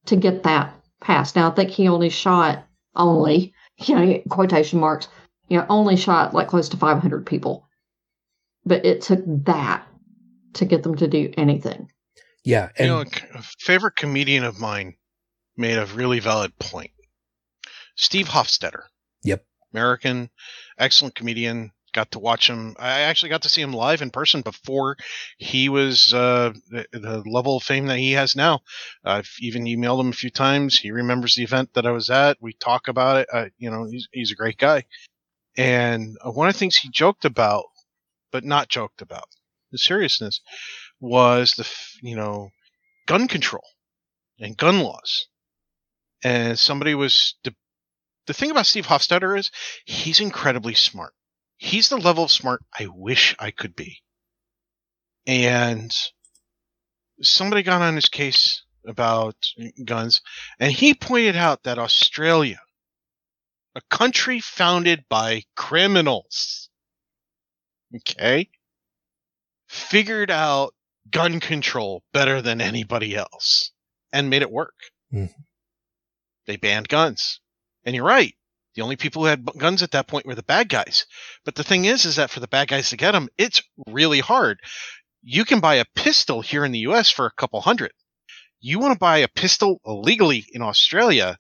to get that passed. Now, I think he only shot only, you know, quotation marks, you know, only shot like close to 500 people. But it took that to get them to do anything. Yeah, you and know, a favorite comedian of mine made a really valid point. Steve Hofstetter. Yep. American, excellent comedian. Got to watch him. I actually got to see him live in person before he was uh, the, the level of fame that he has now. I've even emailed him a few times. He remembers the event that I was at. We talk about it. Uh, you know, he's he's a great guy. And uh, one of the things he joked about, but not joked about, the seriousness, was the you know gun control and gun laws. And somebody was de- the thing about Steve Hofstetter is he's incredibly smart. He's the level of smart I wish I could be. And somebody got on his case about guns, and he pointed out that Australia, a country founded by criminals, okay, figured out gun control better than anybody else and made it work. Mhm. They banned guns. And you're right. The only people who had guns at that point were the bad guys. But the thing is, is that for the bad guys to get them, it's really hard. You can buy a pistol here in the US for a couple hundred. You want to buy a pistol illegally in Australia,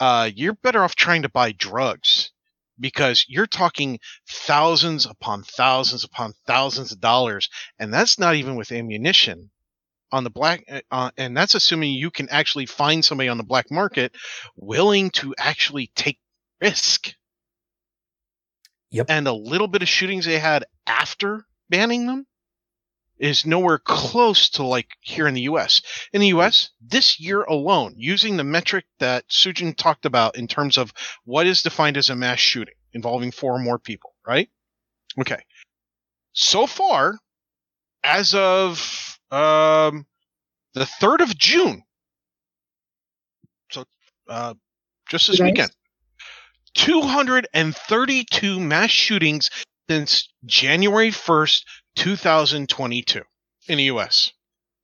uh, you're better off trying to buy drugs because you're talking thousands upon thousands upon thousands of dollars, and that's not even with ammunition on the black, uh, and that's assuming you can actually find somebody on the black market willing to actually take risk. Yep. And a little bit of shootings they had after banning them is nowhere close to like here in the US. In the US, this year alone, using the metric that Sujin talked about in terms of what is defined as a mass shooting involving four or more people, right? Okay. So far, as of um, the 3rd of June, so uh, just this Nice. weekend, 232 mass shootings since January 1st, 2022 in the US.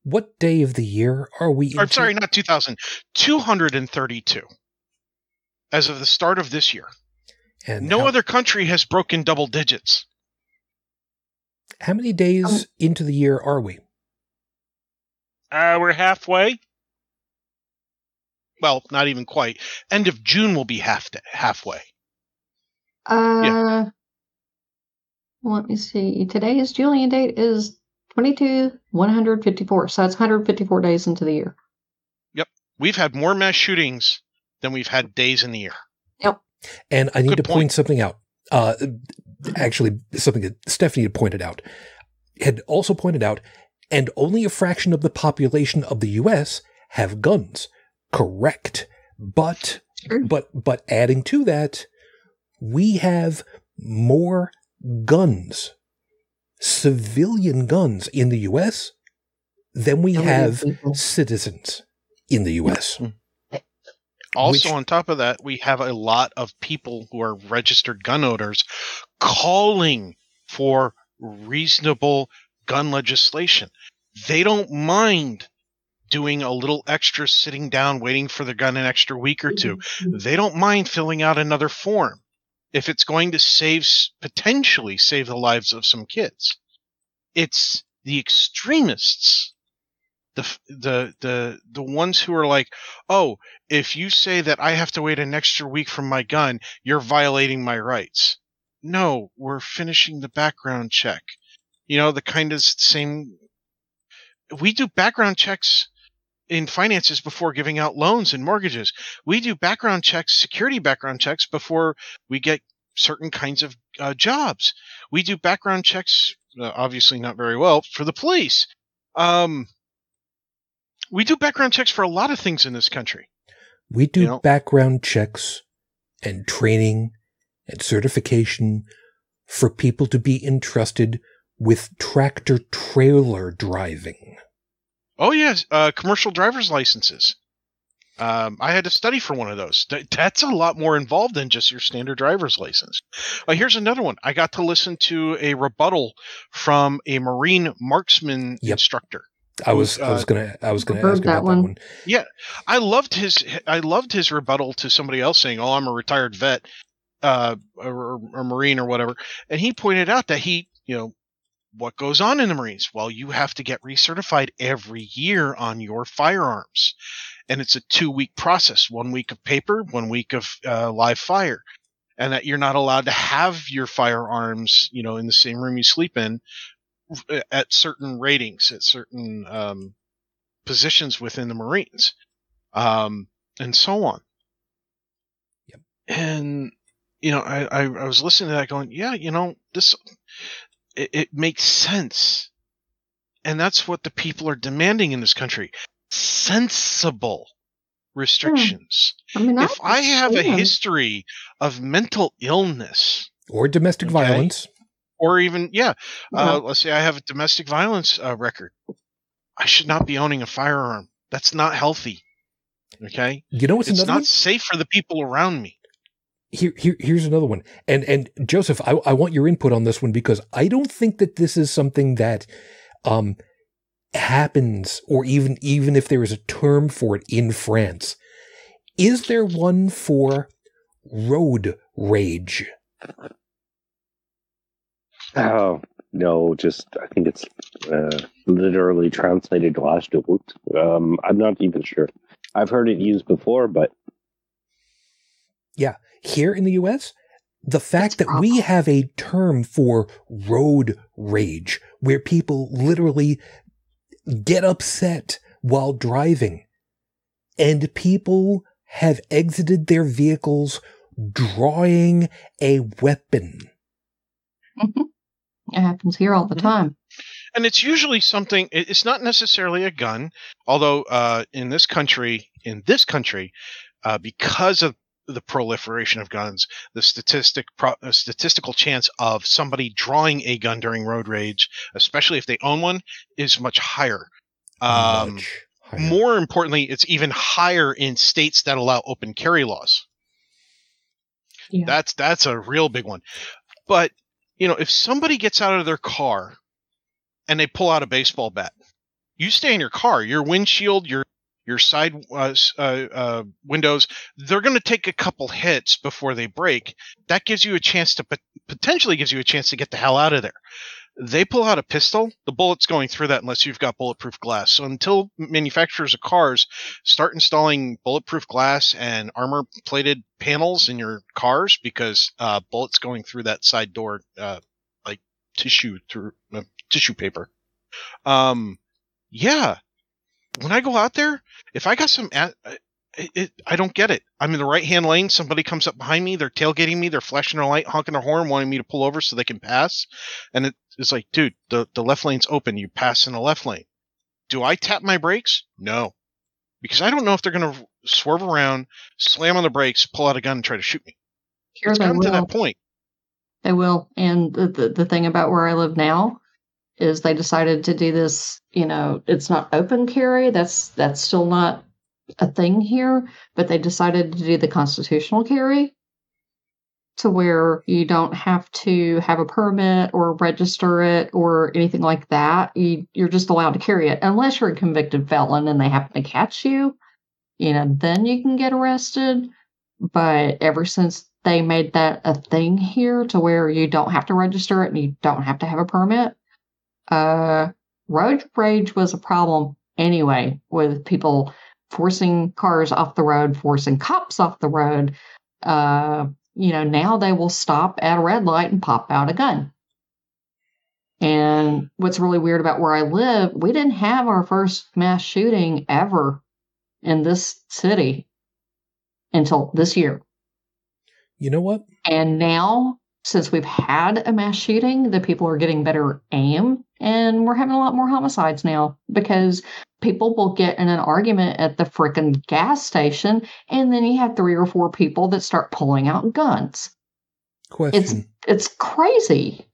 What day of the year are we? Or, into? sorry, not 2000, 232 as of the start of this year. And No how, other country has broken double digits. How many days Um, into the year are we? Uh, we're halfway. Well, not even quite. End of June will be half halfway. Uh, let me see. Today's Julian date is 22 154. So that's 154 days into the year. Yep. We've had more mass shootings than we've had days in the year. Yep. And I need Good to point point. something out. Uh, actually, something that Stephanie had pointed out, had also pointed out, and only a fraction of the population of the U.S. have guns. Correct, but Sure. but but adding to that, we have more guns, civilian guns in the U.S. than we have citizens in the U.S. Also, Which- on top of that, we have a lot of people who are registered gun owners calling for reasonable gun legislation. They don't mind doing a little extra sitting down waiting for the gun an extra week or two. They don't mind filling out another form if it's going to save potentially save the lives of some kids. It's the extremists, the the the the ones who are like, "Oh, if you say that I have to wait an extra week for my gun, you're violating my rights." No, we're finishing the background check. You know, the kind of same we do background checks in finances before giving out loans and mortgages. We do background checks, security background checks before we get certain kinds of uh, jobs. We do background checks, uh, obviously not very well, for the police. Um, we do background checks for a lot of things in this country. We do You know- background checks and training and certification for people to be entrusted with tractor trailer driving. Oh yes, uh, commercial driver's licenses. Um, I had to study for one of those. Th- that's a lot more involved than just your standard driver's license. Uh, here's another one. I got to listen to a rebuttal from a Marine marksman Yep. instructor. I was I Uh, was gonna I was gonna heard ask that about that one. one. I loved his I loved his rebuttal to somebody else saying, "Oh, I'm a retired vet, uh, or, or Marine or whatever," and he pointed out that he, you know, what goes on in the Marines? Well, you have to get recertified every year on your firearms, and it's a two week process: one week of paper, one week of uh, live fire, and that you're not allowed to have your firearms, you know, in the same room you sleep in uh, at certain ratings, at certain um, positions within the Marines, um, and so on. Yep. And you know, I, I I was listening to that, going, yeah, you know, this it, it makes sense, and that's what the people are demanding in this country: sensible restrictions. I mean, If I have a history of mental illness, Or domestic Okay. violence. or even yeah, uh, Yeah. let's say I have a domestic violence uh, record, I should not be owning a firearm. That's not healthy. Okay, You know what's it's another not one? safe for the people around me. Here, here here's another one. And and Joseph, I, I want your input on this one because I don't think that this is something that um happens or even even if there is a term for it in France. Is there one for road rage? Oh no, just I think it's uh, literally translated last Um, I'm not even sure. I've heard it used before, but Yeah. Here in the US, the fact That's that we have a term for road rage where people literally get upset while driving and people have exited their vehicles drawing a weapon. It happens here all the Mhm. time. and it's usually something it's not necessarily a gun although uh, in this country in this country uh, because of the proliferation of guns the statistic pro, uh, statistical chance of somebody drawing a gun during road rage especially if they own one is much higher um, Much higher. more importantly it's even higher in states that allow open carry laws Yeah. that's that's a real big one but you know if somebody gets out of their car and they pull out a baseball bat you stay in your car your windshield your your side uh, uh, uh, windows they're going to take a couple hits before they break. That gives you a chance to pot- potentially gives you a chance to get the hell out of there. They pull out a pistol the bullet's going through that unless you've got bulletproof glass. So until manufacturers of cars start installing bulletproof glass and armor plated panels in your cars because uh, bullets going through that side door uh, like tissue through uh, tissue paper um yeah when i go out there if i got some it, it, I don't get it. I'm in the right hand lane. Somebody comes up behind me. They're tailgating me. They're flashing their light, honking their horn, wanting me to pull over so they can pass. And it, it's like, dude, the, the left lane's open. You pass in the left lane. Do I tap my brakes? No. Because I don't know if they're going to swerve around, slam on the brakes, pull out a gun, and try to shoot me. Here It's gotten to that point. They will. And the, the the thing about where I live now is they decided to do this, you know, it's not open carry. That's that's still not a thing here, but they decided to do the constitutional carry to where you don't have to have a permit or register it or anything like that. You you're just allowed to carry it unless you're a convicted felon and they happen to catch you. You know, then you can get arrested. But ever since they made that a thing here to where you don't have to register it and you don't have to have a permit. Uh, road rage was a problem anyway with people forcing cars off the road, forcing cops off the road. Uh, you know, now they will stop at a red light and pop out a gun. And what's really weird about where I live, we didn't have our first mass shooting ever in this city until this year. You know what? And now, since we've had a mass shooting, the people are getting better aim and we're having a lot more homicides now because people will get in an argument at the frickin' gas station and then you have three or four people that start pulling out guns. Question. It's crazy.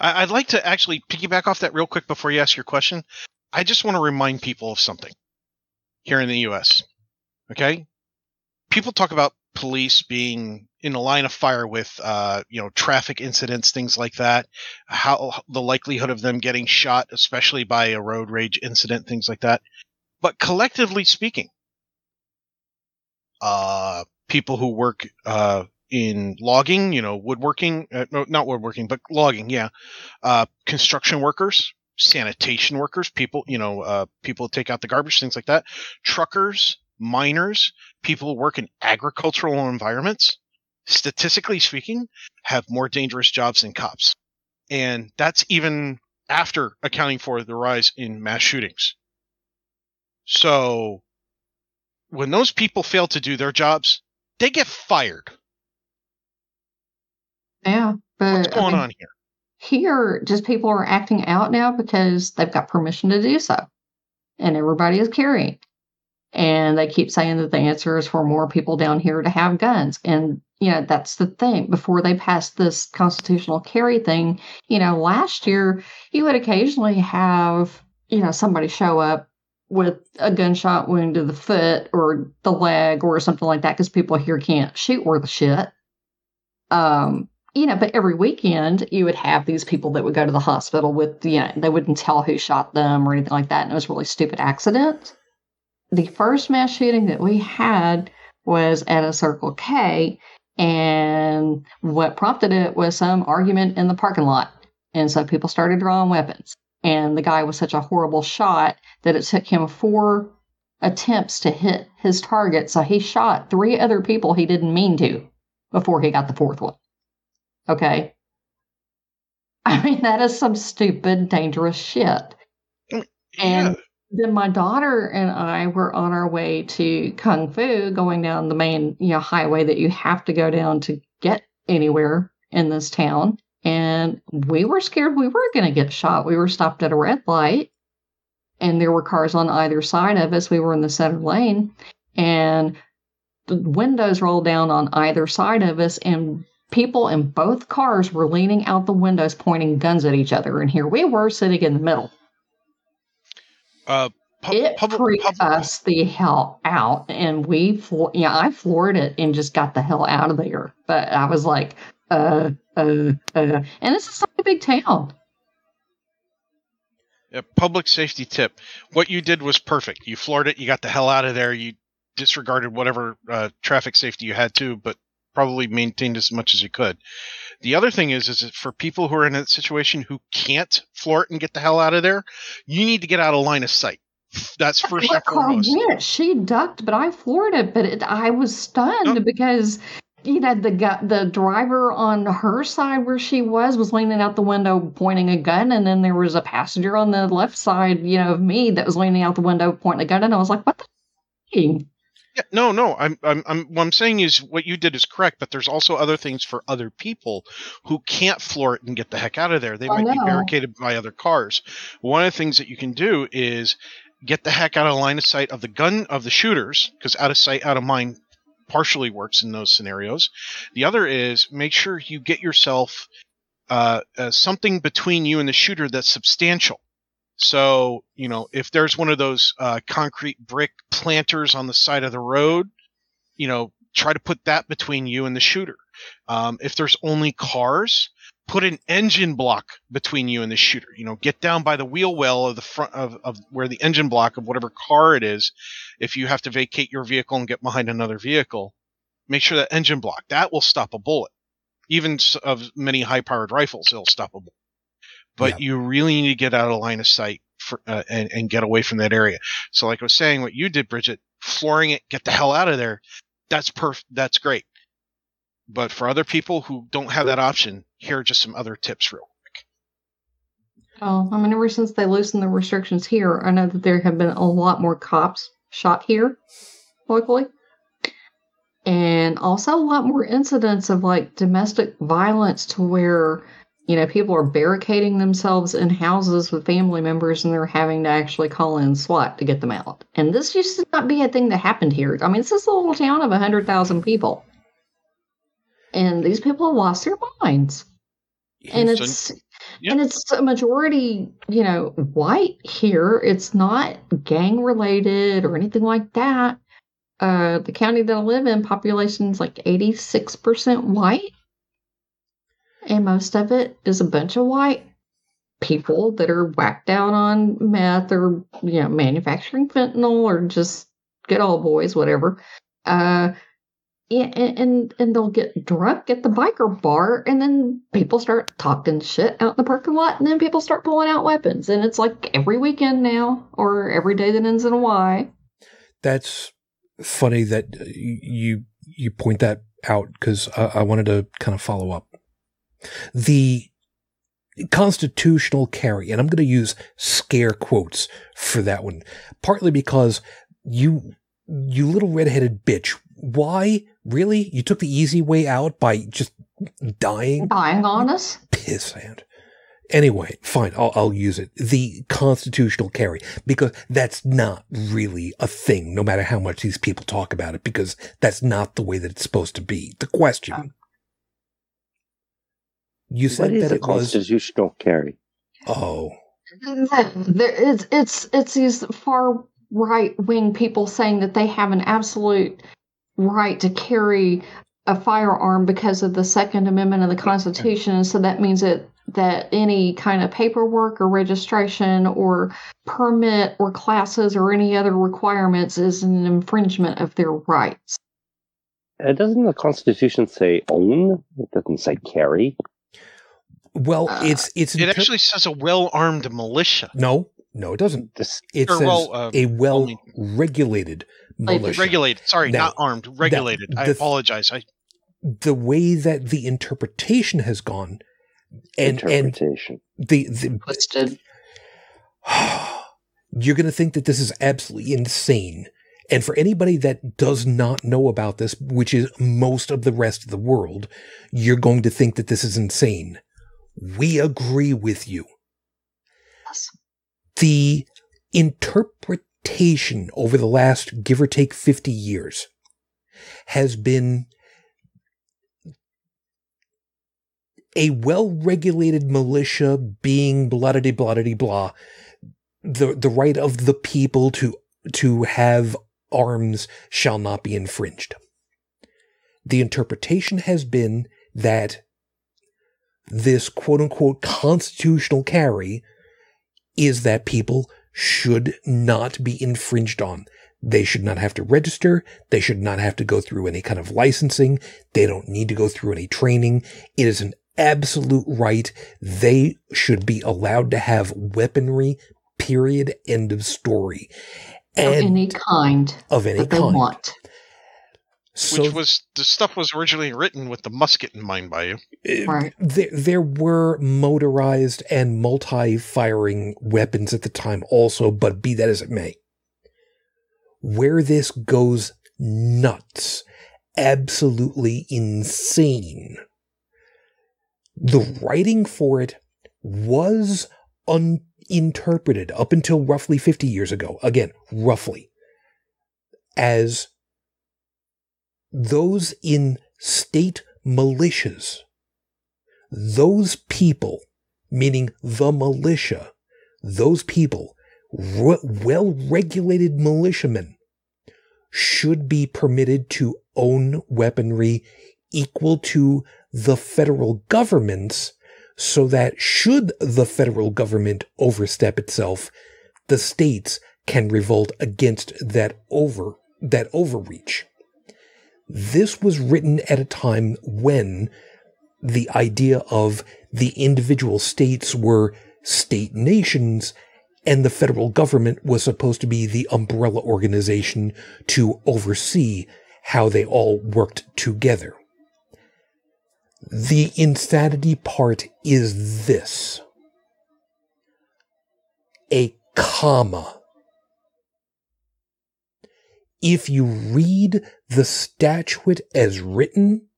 I'd like to actually piggyback off that real quick before you ask your question. I just want to remind people of something here in the U.S. Okay, people talk about police being in a line of fire with, uh, you know, traffic incidents, things like that. How the likelihood of them getting shot, especially by a road rage incident, things like that. But collectively speaking, uh, people who work uh, in logging, you know, woodworking, uh, no, not woodworking, but logging, yeah. Uh, construction workers, sanitation workers, people, you know, uh, people take out the garbage, things like that. Truckers, miners, people who work in agricultural environments, statistically speaking, have more dangerous jobs than cops. And that's even after accounting for the rise in mass shootings. So when those people fail to do their jobs, they get fired. Yeah. But What's I going mean, on here? Here, just people are acting out now because they've got permission to do so. And everybody is carrying. And they keep saying that the answer is for more people down here to have guns. And, you know, that's the thing. Before they passed this constitutional carry thing, you know, last year, you would occasionally have, you know, somebody show up with a gunshot wound to the foot or the leg or something like that because people here can't shoot worth shit. Um, you know, but every weekend you would have these people that would go to the hospital with, you know, they wouldn't tell who shot them or anything like that. And it was really stupid accident. The first mass shooting that we had was at a Circle K. And what prompted it was some argument in the parking lot. And so people started drawing weapons. And the guy was such a horrible shot that it took him four attempts to hit his target. So he shot three other people he didn't mean to before he got the fourth one. Okay. I mean, that is some stupid, dangerous shit. Mm, and then my daughter and I were on our way to Kung Fu, going down the main, you know, highway that you have to go down to get anywhere in this town. And we were scared we were going to get shot. We were stopped at a red light, and there were cars on either side of us. We were in the center lane, and the windows rolled down on either side of us, and people in both cars were leaning out the windows, pointing guns at each other. And here we were sitting in the middle. Uh, pub- it public, freaked public, us the hell out, and we, flo- yeah, I floored it and just got the hell out of there. But I was like, uh, uh, uh, and this is not a big town. a public safety tip. What you did was perfect. You floored it. You got the hell out of there. You disregarded whatever uh, traffic safety you had to, but probably maintained as much as you could. The other thing is, is for people who are in a situation who can't floor it and get the hell out of there, you need to get out of line of sight. That's first and foremost. She ducked, but I floored it. But it, I was stunned because you know the gu- the driver on her side where she was was leaning out the window pointing a gun, and then there was a passenger on the left side, you know, of me that was leaning out the window pointing a gun, and I was like, "What the?" f-ing?" Yeah, no, no. I'm, I'm, I'm. What I'm saying is, what you did is correct, but there's also other things for other people who can't floor it and get the heck out of there. They I might be barricaded by other cars. One of the things that you can do is get the heck out of line of sight of the gun of the shooters, because out of sight, out of mind partially works in those scenarios. The other is make sure you get yourself uh, uh, something between you and the shooter that's substantial. So, you know, if there's one of those uh, concrete brick planters on the side of the road, you know, try to put that between you and the shooter. Um, if there's only cars, put an engine block between you and the shooter. You know, get down by the wheel well of the front of, of where the engine block of whatever car it is. If you have to vacate your vehicle and get behind another vehicle, make sure that engine block that will stop a bullet. Even of many high powered rifles, it'll stop a bullet. But you really need to get out of line of sight for, uh, and, and get away from that area. So, like I was saying, what you did, Bridget, flooring it, get the hell out of there. That's perf. That's great. But for other people who don't have that option, here are just some other tips, real quick. Oh, I mean, ever since they loosened the restrictions here, I know that there have been a lot more cops shot here locally. And also a lot more incidents of like domestic violence to where, you know, people are barricading themselves in houses with family members and they're having to actually call in SWAT to get them out. And this used to not be a thing that happened here. I mean, this is a little town of 100,000 people. And these people have lost their minds and it's Yep. and it's a majority you know white here it's not gang related or anything like that uh the county that i live in population's like 86% white and most of it is a bunch of white people that are whacked out on meth or you know manufacturing fentanyl or just good old boys whatever uh and, and and they'll get drunk at the biker bar, and then people start talking shit out in the parking lot, and then people start pulling out weapons, and it's like every weekend now, or every day that ends in a Y. That's funny that you you point that out because I, I wanted to kind of follow up. The constitutional carry, and I'm going to use scare quotes for that one, partly because you you little redheaded bitch. Why really? You took the easy way out by just dying. Dying on us. piss hand. Anyway, fine, I'll, I'll use it. The constitutional carry, because that's not really a thing, no matter how much these people talk about it, because that's not the way that it's supposed to be. The question. Oh. You What said is that a it was. constitutional carry? Oh, There, it's it's it's these far right wing people saying that they have an absolute right to carry a firearm because of the Second Amendment of the Constitution, and so that means that that any kind of paperwork or registration or permit or classes or any other requirements is an infringement of their rights. Uh, doesn't the Constitution say own? It doesn't say carry. Well, Uh, it's it's It inter- actually says a well-armed militia. no, No, it doesn't. This, It Or, says well, uh, a well regulated militia. Regulated. Sorry, Now, not armed. Regulated. I the- apologize. I the way that the interpretation has gone, and and interpretation. the, the Twisted. you're going to think that this is absolutely insane. And for anybody that does not know about this, which is most of the rest of the world, you're going to think that this is insane. We agree with you. Yes. The interpretation over the last give or take 50 years has been a well regulated militia being blah blah blah blah blah the the right of the people to to have arms shall not be infringed. The interpretation has been that this quote unquote constitutional carry is that people should not be infringed on. They should not have to register. They should not have to go through any kind of licensing. They don't need to go through any training. It is an absolute right. They should be allowed to have weaponry period end of story Of any kind of any that they kind want. So which was the stuff was originally written with the musket in mind by you. Right. there, there were motorized and multi-firing weapons at the time also but be that as it may where this goes nuts absolutely insane the writing for it was uninterpreted up until roughly 50 years ago. Again, roughly. As those in state militias, those people, meaning the militia, those people, re- well regulated militiamen, should be permitted to own weaponry equal to the federal government's so that should the federal government overstep itself, the states can revolt against that over that overreach. This was written at a time when the idea of the individual states were state nations and the federal government was supposed to be the umbrella organization to oversee how they all worked together. The insanity part is this a comma. If you read the statute as written,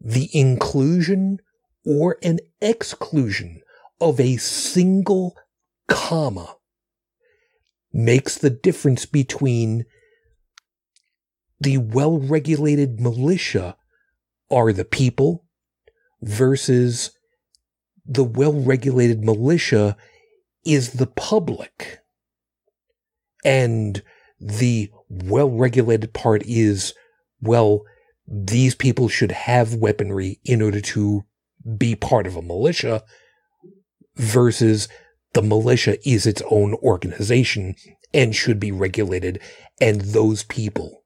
the inclusion or an exclusion of a single comma makes the difference between the well regulated militia are the people versus the well regulated militia is the public. And the well regulated part is, well, these people should have weaponry in order to be part of a militia versus the militia is its own organization and should be regulated. And those people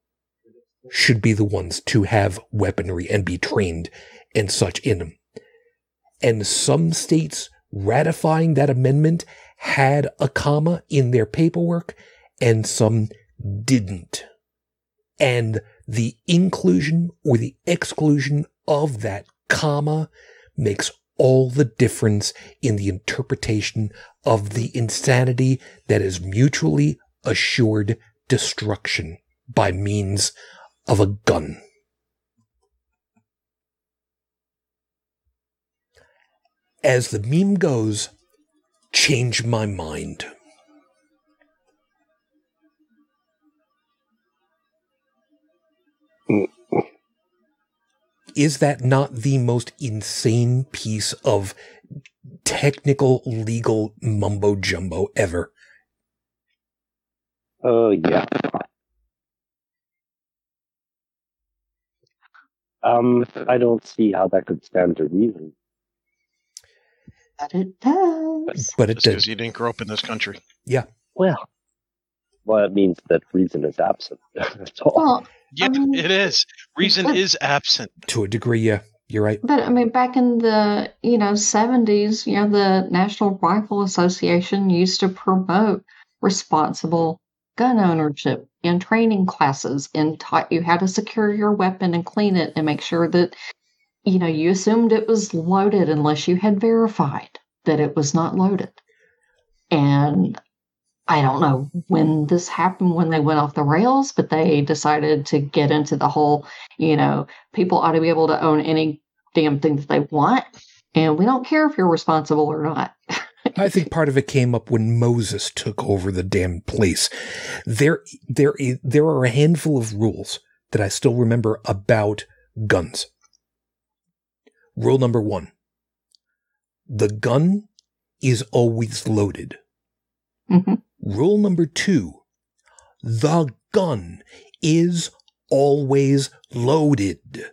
should be the ones to have weaponry and be trained and such in them. And some states ratifying that amendment had a comma in their paperwork and some didn't. And the inclusion or the exclusion of that comma makes all the difference in the interpretation of the insanity that is mutually assured destruction by means of a gun. As the meme goes, change my mind. Is that not the most insane piece of technical legal mumbo jumbo ever? Oh yeah. Um, I don't see how that could stand to reason. But it does. But it Just because does. you didn't grow up in this country. Yeah. Well, well, it means that reason is absent. That's all. Well, Yeah, mean, it is. Reason but- is absent. To a degree, yeah. You're right. But I mean, back in the you know seventies, you know, the National Rifle Association used to promote responsible gun ownership in training classes and taught you how to secure your weapon and clean it and make sure that you know you assumed it was loaded unless you had verified that it was not loaded. And I don't know when this happened when they went off the rails, but they decided to get into the whole, you know, people ought to be able to own any damn thing that they want. And we don't care if you're responsible or not. I think part of it came up when Moses took over the damn place. There, there, there are a handful of rules that I still remember about guns. Rule number one: the gun is always loaded. hmm Rule number two: the gun is always loaded.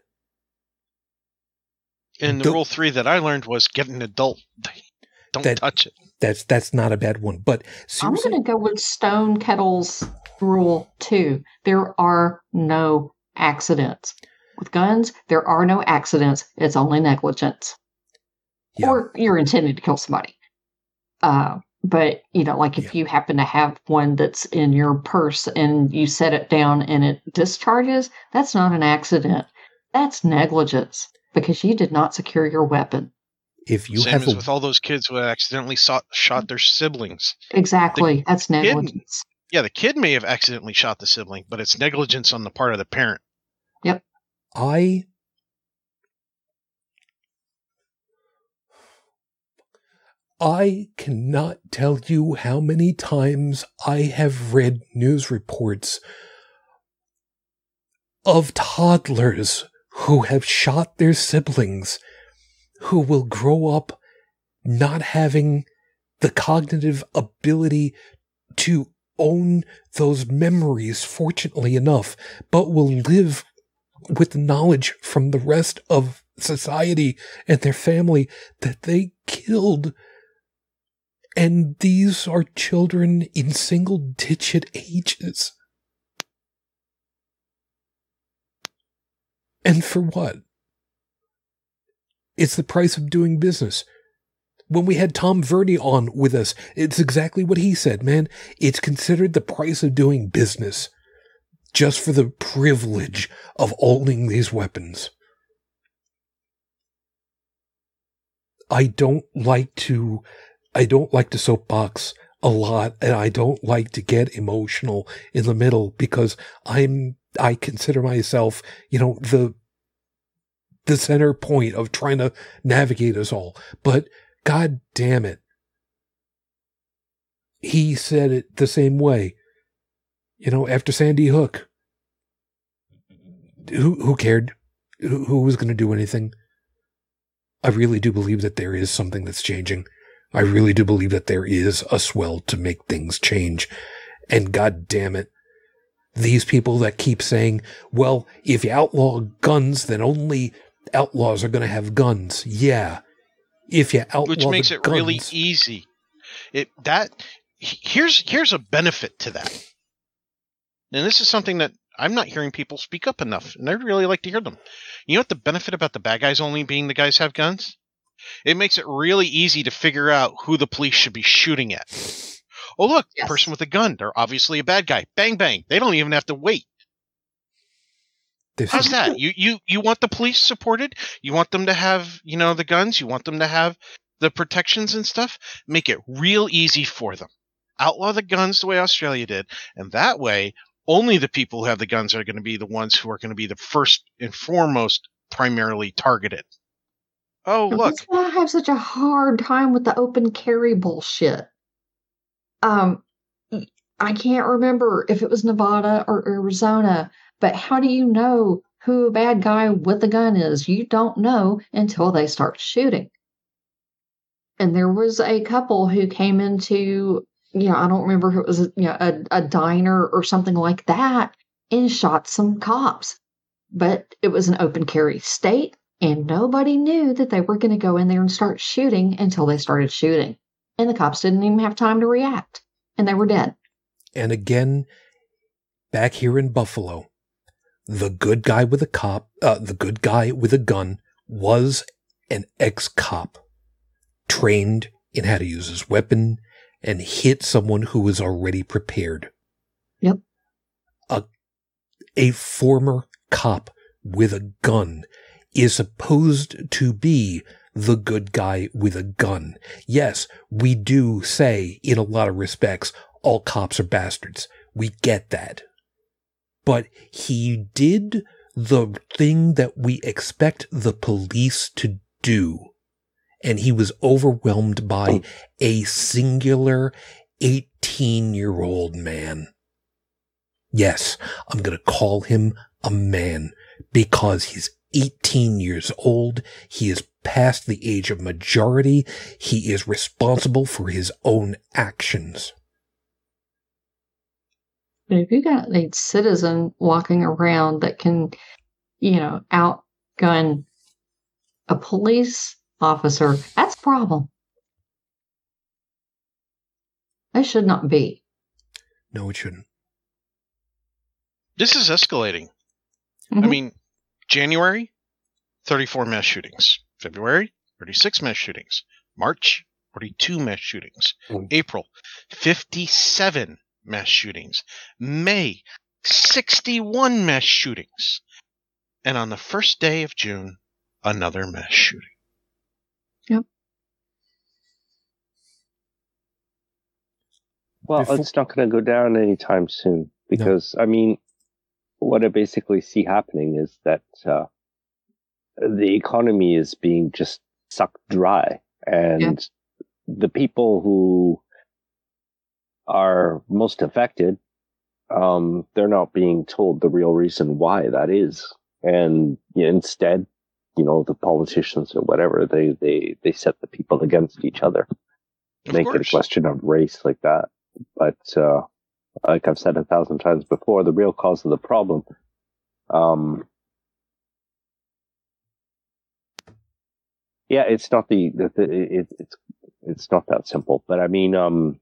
And the rule three that I learned was get an adult. Don't That- touch it. That's that's not a bad one. But I'm going to go with Stonekettle's rule two. There are no accidents. With guns, there are no accidents. It's only negligence. Yeah. Or you're intending to kill somebody. Uh, but, you know, like if Yeah. you happen to have one that's in your purse and you set it down and it discharges, that's not an accident. That's negligence because you did not secure your weapon. if you Same have as a, with all those kids who accidentally shot, shot their siblings. Exactly. that's negligence. Yeah, the kid may have accidentally shot the sibling, but it's negligence on the part of the parent. Yep i I cannot tell you how many times I have read news reports of toddlers who have shot their siblings who will grow up not having the cognitive ability to own those memories, fortunately enough, but will live with knowledge from the rest of society and their family that they killed. And these are children in single digit ages. And for what? It's the price of doing business. When we had Tom Verdi on with us, it's exactly what he said, man. It's considered the price of doing business just for the privilege of owning these weapons. I don't like to, I don't like to soapbox a lot and I don't like to get emotional in the middle because I'm, I consider myself, you know, the, the center point of trying to navigate us all. But God damn it. He said it the same way. You know, after Sandy Hook, who who cared? Who, who was going to do anything? I really do believe that there is something that's changing. I really do believe that there is a swell to make things change. And God damn it, these people that keep saying, well, if you outlaw guns, then only outlaws are going to have guns. Yeah. If you outlaw which makes it really easy. It that here's here's a benefit to that, and this is something that I'm not hearing people speak up enough, and I'd really like to hear them. You know what the benefit about the bad guys only being the guys have guns? It makes it really easy to figure out who the police should be shooting at. Oh look, Yes. person with a gun. They're obviously a bad guy. Bang bang. They don't even have to wait. This How's is- that? You you you want the police supported? You want them to have, you know, the guns, you want them to have the protections and stuff? Make it real easy for them. Outlaw the guns the way Australia did, and that way only the people who have the guns are going to be the ones who are going to be the first and foremost primarily targeted. Oh, look. That's why I have such a hard time with the open carry bullshit. Um, I can't remember if it was Nevada or Arizona, but how do you know who a bad guy with a gun is? You don't know until they start shooting. And there was a couple who came into, you know, I don't remember if it was, you know, a, a diner or something like that and shot some cops. But it was an open carry state and nobody knew that they were going to go in there and start shooting until they started shooting. And the cops didn't even have time to react. And they were dead. And again, back here in Buffalo, the good guy with a cop, uh, the good guy with a gun was an ex cop trained in how to use his weapon and hit someone who was already prepared. Yep. A, a former cop with a gun is supposed to be the good guy with a gun. Yes, we do say in a lot of respects, all cops are bastards. We get that. But he did the thing that we expect the police to do. And he was overwhelmed by a singular 18 year old man. Yes, I'm going to call him a man because he's 18 years old. He is past the age of majority. He is responsible for his own actions. But if you got a citizen walking around that can, you know, outgun a police officer, that's a problem. That should not be. No, it shouldn't. This is escalating. I Mhm. mean, January, 34 mass shootings. February, 36 mass shootings. March, 42 mass shootings. Mm. April, 57 mass shootings. May, 61 mass shootings. And on the first day of June, another mass shooting. Yep. Well, Before- it's not going to go down anytime soon because, I mean, what I basically see happening is that uh, the economy is being just sucked dry, and the people who are most affected, um, they're not being told the real reason why that is, and instead, you know, the politicians or whatever they they they set the people against each other. Of make it a question of race like that. But uh, like I've said a thousand times before, the real cause of the problem, um, yeah, it's not the, the, the it, it's it's not that simple. But I mean, um,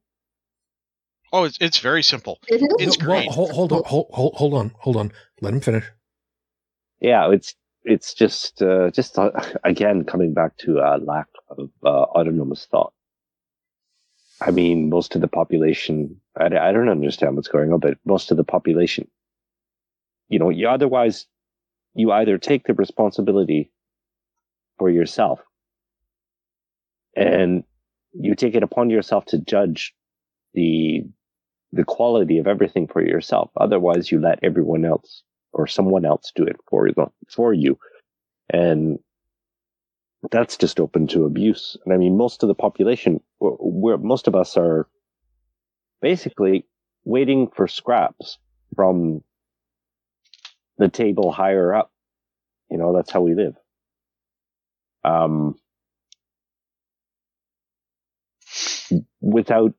Oh, it's, it's very simple. It is. It's Well, great. hold, hold on, hold, hold, hold on, hold on. Let him finish. yeah, it's it's just uh, just uh, again coming back to a lack of uh, autonomous thought. I mean, most of the population, I, I don't understand what's going on, but most of the population, you know, you otherwise, you either take the responsibility for yourself and you take it upon yourself to judge the, the quality of everything for yourself. Otherwise, you let everyone else or someone else do it for you, for you. And that's just open to abuse. And I mean, most of the population, where most of us are basically waiting for scraps from the table higher up. You know, that's how we live. Um, without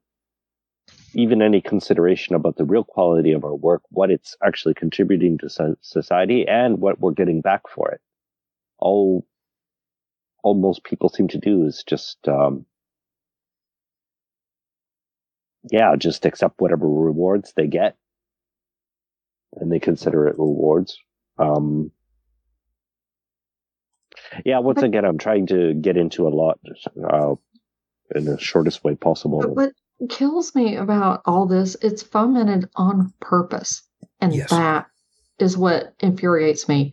even any consideration about the real quality of our work, what it's actually contributing to society and what we're getting back for it. All all most people seem to do is just um, yeah just accept whatever rewards they get and they consider it rewards um, yeah once again i'm trying to get into a lot uh, in the shortest way possible But what kills me about all this, it's fomented on purpose. And Yes. that is what infuriates me.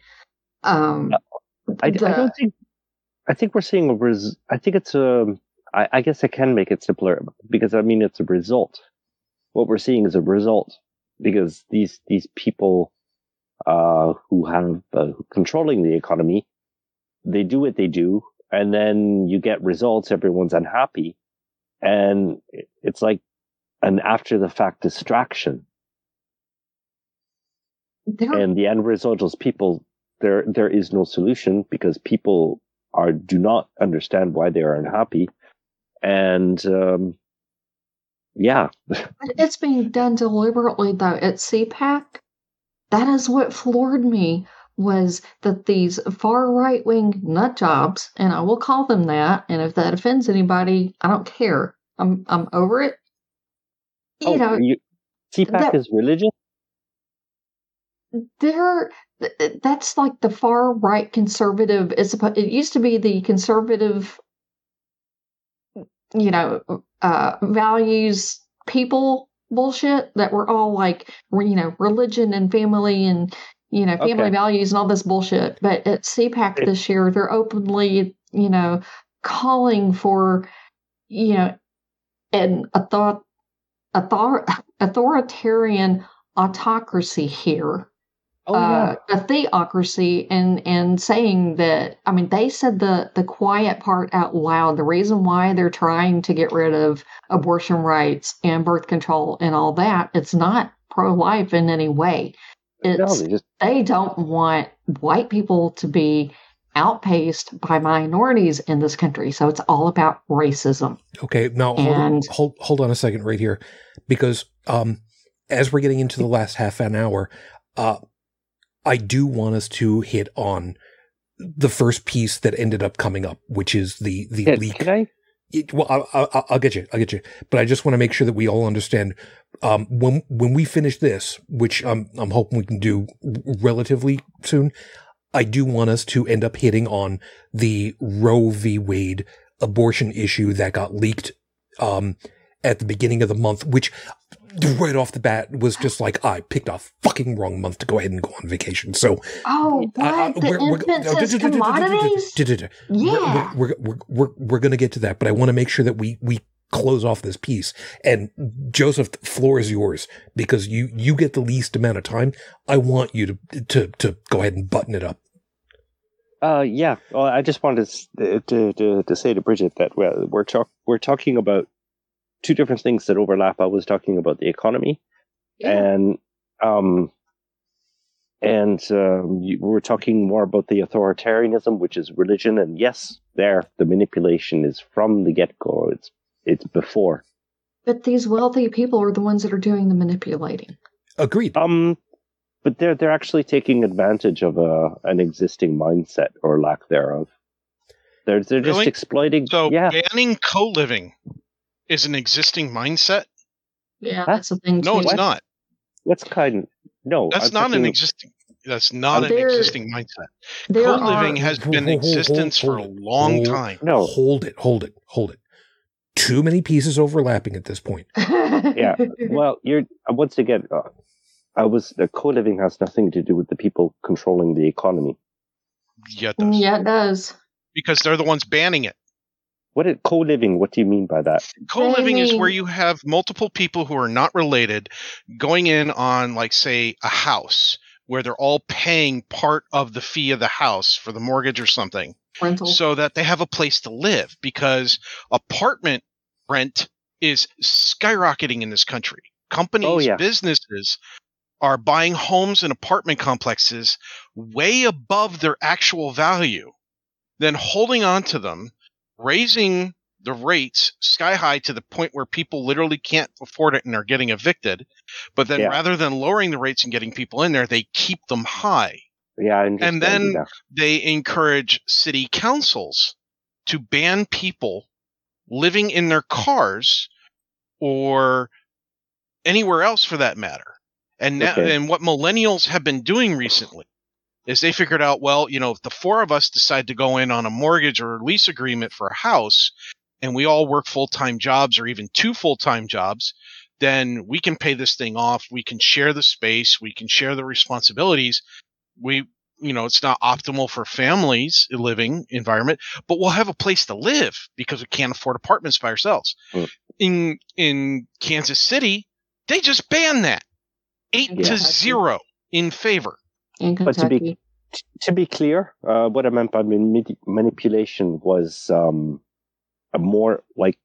Um, I, I don't think. I think we're seeing a res. I think it's a. I, I guess I can make it simpler because I mean it's a result. What we're seeing is a result because these these people uh, who have uh, controlling the economy, they do what they do, and then you get results. Everyone's unhappy, and it's like an after the fact distraction there- and the end result is people there there is no solution because people are do not understand why they are unhappy and um yeah It's being done deliberately, though. At CPAC, that is what floored me was that these far right wing nut jobs, and I will call them that, and if that offends anybody, I don't care. I'm I'm over it. You oh know, you, CPAC that- is religious There, that's like the far right conservative. It's it used to be the conservative, you know, uh, values people bullshit that were all like, you know, religion and family and you know, family Okay. values and all this bullshit. But at CPAC this year, they're openly, you know, calling for, you know, an author- author- authoritarian autocracy here Oh uh, a theocracy and and saying that I mean they said the the quiet part out loud. The reason why they're trying to get rid of abortion rights and birth control and all that, it's not pro life in any way. yeah. No, It's they just they don't want white people to be outpaced by minorities in this country. So it's all about racism. Okay, now hold, And- hold hold on a second right here, because um, as we're getting into the last half an hour, uh, I do want us to hit on the first piece that ended up coming up, which is the the Yeah, leak. can I? It- well, I, I, I'll get you. I'll get you. But I just want to make sure that we all understand um, when when we finish this, which I'm I'm hoping we can do relatively soon. I do want us to end up hitting on the Roe v. Wade abortion issue that got leaked um, at the beginning of the month, which right off the bat was just like I picked a fucking wrong month to go ahead and go on vacation. So Oh, what? I- I- the we're- we're- infants no, as commodities? Yeah. we're, we're, we're, we're, we're going to get to that, but I want to make sure that we, we close off this piece. And Joseph, the floor is yours because you, you get the least amount of time. I want you to, to, to go ahead and button it up. Uh, yeah. Well, I just wanted to to to, to say to Bridget that well, we're talk we're talking about two different things that overlap. I was talking about the economy, and um, and um, you, we're talking more about the authoritarianism, which is religion. And yes, there the manipulation is from the get go. It's it's before. But these wealthy people are the ones that are doing the manipulating. Agreed. Um, but they're they're actually taking advantage of a an existing mindset or lack thereof. They're they're just Really? exploiting. So yeah, banning co-living is an existing mindset. Yeah, that's the thing. No, too. it's What? not. what's kind? No, That's I'm not an existing. That's not an existing mindset. Co-living are, has been in hold- hold- existence for a long hold- time. No, Hold it, hold it, hold it. Too many pieces overlapping at this point. yeah. Well, you're uh, once again. Uh, I was the co-living has nothing to do with the people controlling the economy. Yeah, it does. yeah, it does. Because they're the ones banning it. What is co-living? What do you mean by that? Co-living is where you have multiple people who are not related going in on, like, say, a house where they're all paying part of the fee of the house for the mortgage or something. Rental. so that they have a place to live because apartment rent is skyrocketing in this country. Companies, Oh, yeah. businesses are buying homes and apartment complexes way above their actual value, then holding on to them, raising the rates sky high to the point where people literally can't afford it and are getting evicted. But then Yeah. rather than lowering the rates and getting people in there, they keep them high Yeah, And then- they encourage city councils to ban people living in their cars or anywhere else for that matter. And now, Okay. and what millennials have been doing recently is they figured out, well, you know, if the four of us decide to go in on a mortgage or a lease agreement for a house and we all work full-time jobs or even two full-time jobs, then we can pay this thing off. We can share the space. We can share the responsibilities. We, you know, it's not optimal for families living environment, but we'll have a place to live because we can't afford apartments by ourselves. Mm. In in Kansas City, they just banned that eight Yeah. to zero in favor. In But to be- to be clear, uh, what I meant by mani- manipulation was um, a more like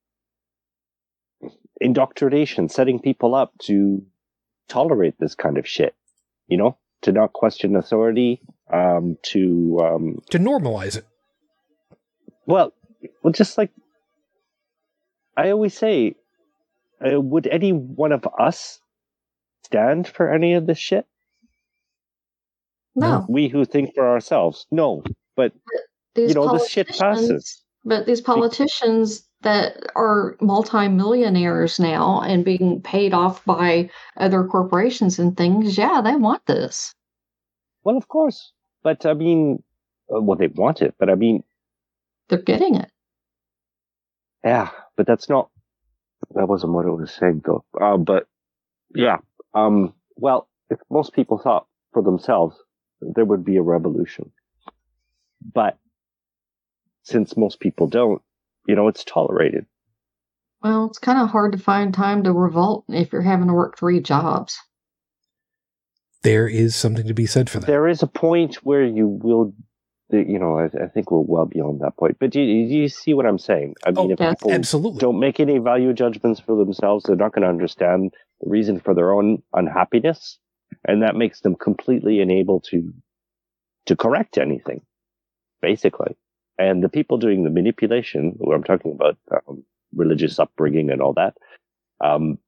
indoctrination, setting people up to tolerate this kind of shit. You know, to not question authority, um, to um, To normalize it. well, well, just like I always say, uh, would any one of us stand for any of this shit? No, We who think for ourselves, no. these you know, this shit passes. But these politicians that are multimillionaires now and being paid off by other corporations and things, yeah, they want this. Well, of course, but I mean, uh, well, they want it, but I mean, They're getting it. yeah, but that's not. That wasn't what I was saying, though. Uh, but yeah, um, well, if most people thought for themselves, there would be a revolution. But since most people don't, you know, it's tolerated. Well, it's kind of hard to find time to revolt if you're having to work three jobs. There is something to be said for that. There is a point where you will, you know, I, I think we're well beyond that point. But do you, do you see what I'm saying? I mean, Oh, if yes. people Absolutely. don't make any value judgments for themselves, they're not going to understand the reason for their own unhappiness, and that makes them completely unable to to correct anything, basically. And the people doing the manipulation, who I'm talking about um, religious upbringing and all that, um,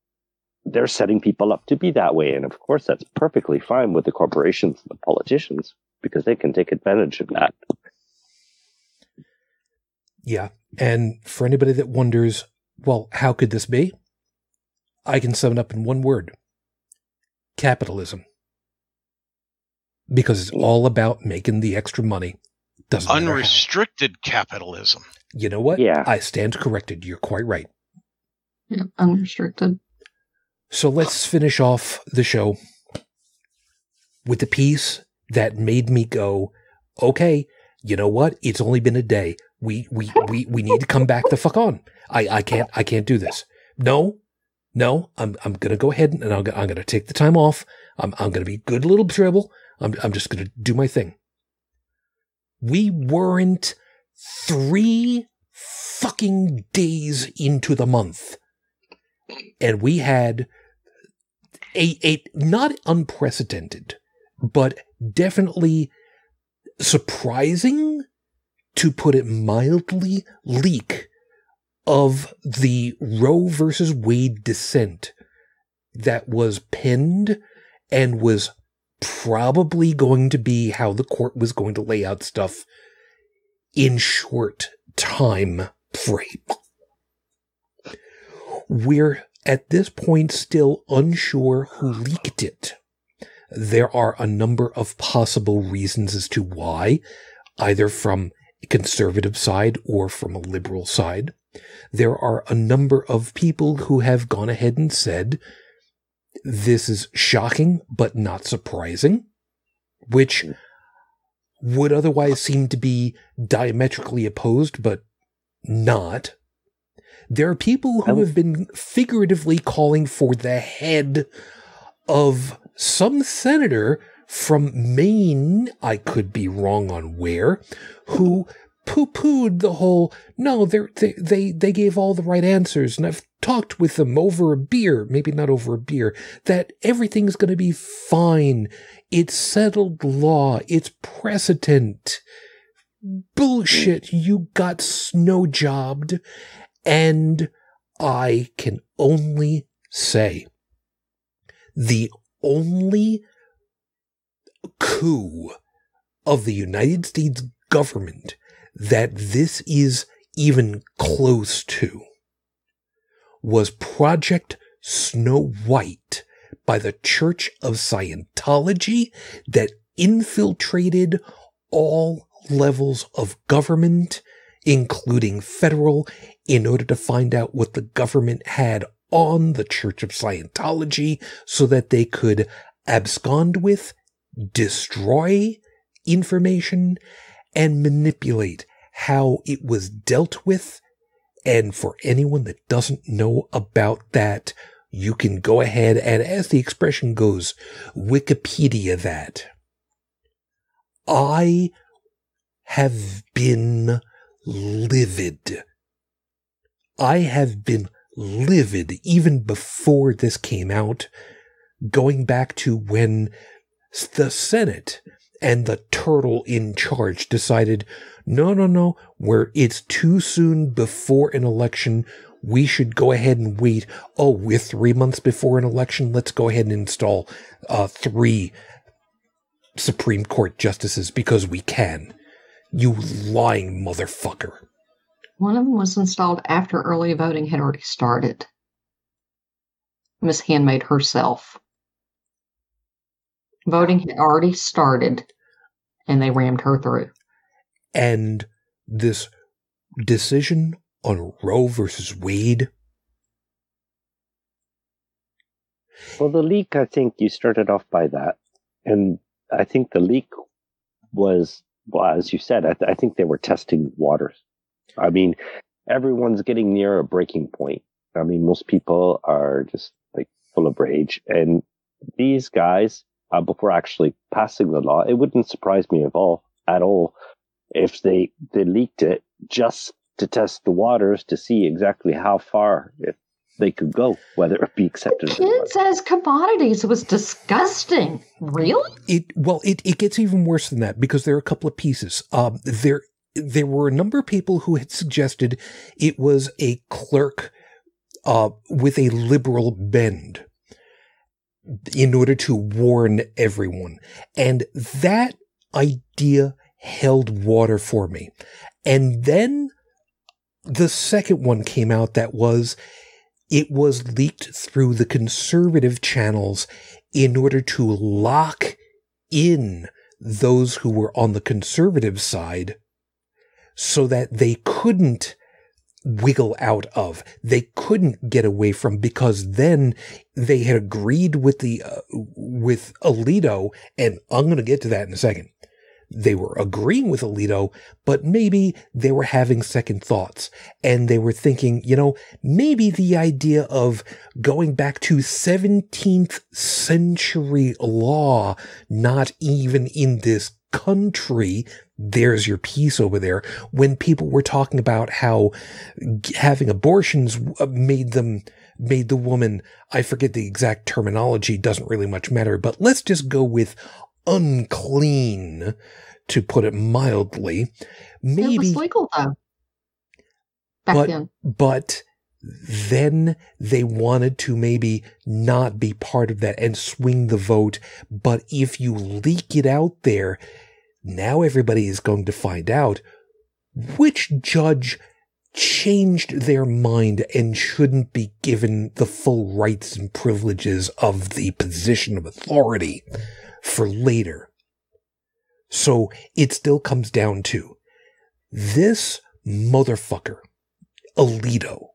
they're setting people up to be that way. And of course, that's perfectly fine with the corporations and the politicians because they can take advantage of that. Yeah. And for anybody that wonders, well, how could this be? I can sum it up in one word capitalism. Because it's all about making the extra money. Doesn't. Unrestricted capitalism. You know what? Yeah. I stand corrected. You're quite right. Yeah, unrestricted. So let's finish off the show with the piece that made me go, okay, you know what? It's only been a day. We we we we need to come back the fuck on. I I can't I can't do this. No, no. I'm I'm gonna go ahead and I'm, I'm gonna take the time off. I'm I'm gonna be good little dribble. I'm I'm just gonna do my thing. We weren't three fucking days into the month, and we had a a not unprecedented, but definitely surprising, to put it mildly, leak of the Roe versus Wade dissent that was penned and was probably going to be how the court was going to lay out stuff in short time frame. We're at this point still unsure who leaked it. There are a number of possible reasons as to why, either from a conservative side or from a liberal side. There are a number of people who have gone ahead and said, this is shocking, but not surprising, which would otherwise seem to be diametrically opposed, but not. There are people who have been figuratively calling for the head of some senator from Maine, I could be wrong on where, who poo-pooed the whole, no, they, they, they gave all the right answers, and I've talked with them over a beer, maybe not over a beer, that everything's going to be fine. It's settled law. It's precedent. Bullshit. You got snow jobbed. And I can only say the only coup of the United States government that this is even close to was Project Snow White by the Church of Scientology that infiltrated all levels of government, including federal, in order to find out what the government had on the Church of Scientology so that they could abscond with, destroy information, and manipulate how it was dealt with. And for anyone that doesn't know about that, you can go ahead and, as the expression goes, Wikipedia that. I have been livid. I have been livid even before this came out, going back to when the Senate and the turtle in charge decided, no, no, no, where it's too soon before an election. We should go ahead and wait. Oh, we're three months before an election. Let's go ahead and install uh, three Supreme Court justices because we can. You lying motherfucker. One of them was installed after early voting had already started. Miss Handmaid herself. Voting had already started, and they rammed her through. And this decision on Roe versus Wade. Well, the leak, I think you started off by that. And I think the leak was, well, as you said, I, th- I think they were testing waters. I mean, everyone's getting near a breaking point. I mean, most people are just like full of rage. And these guys, uh, before actually passing the law, it wouldn't surprise me at all, at all, if they, they leaked it just to test the waters to see exactly how far it, they could go, whether it be accepted. Kids as commodities was disgusting. Really? It well, it, it gets even worse than that because there are a couple of pieces. Um, there there were a number of people who had suggested it was a clerk uh, with a liberal bend in order to warn everyone. And that idea held water for me. And then the second one came out that was it was leaked through the conservative channels in order to lock in those who were on the conservative side so that they couldn't wiggle out of. They couldn't get away from because then they had agreed with the uh, with Alito and I'm going to get to that in a second they were agreeing with Alito, but maybe they were having second thoughts and they were thinking, you know, maybe the idea of going back to 17th century law, not even in this country, there's your piece over there. When people were talking about how having abortions uh, made them made the woman, I forget the exact terminology, doesn't really much matter, but let's just go with unclean, to put it mildly. Maybe it was legal though. Back but, then. But then they wanted to maybe not be part of that and swing the vote. But if you leak it out there, now everybody is going to find out which judge changed their mind and shouldn't be given the full rights and privileges of the position of authority for later. So it still comes down to this motherfucker, Alito,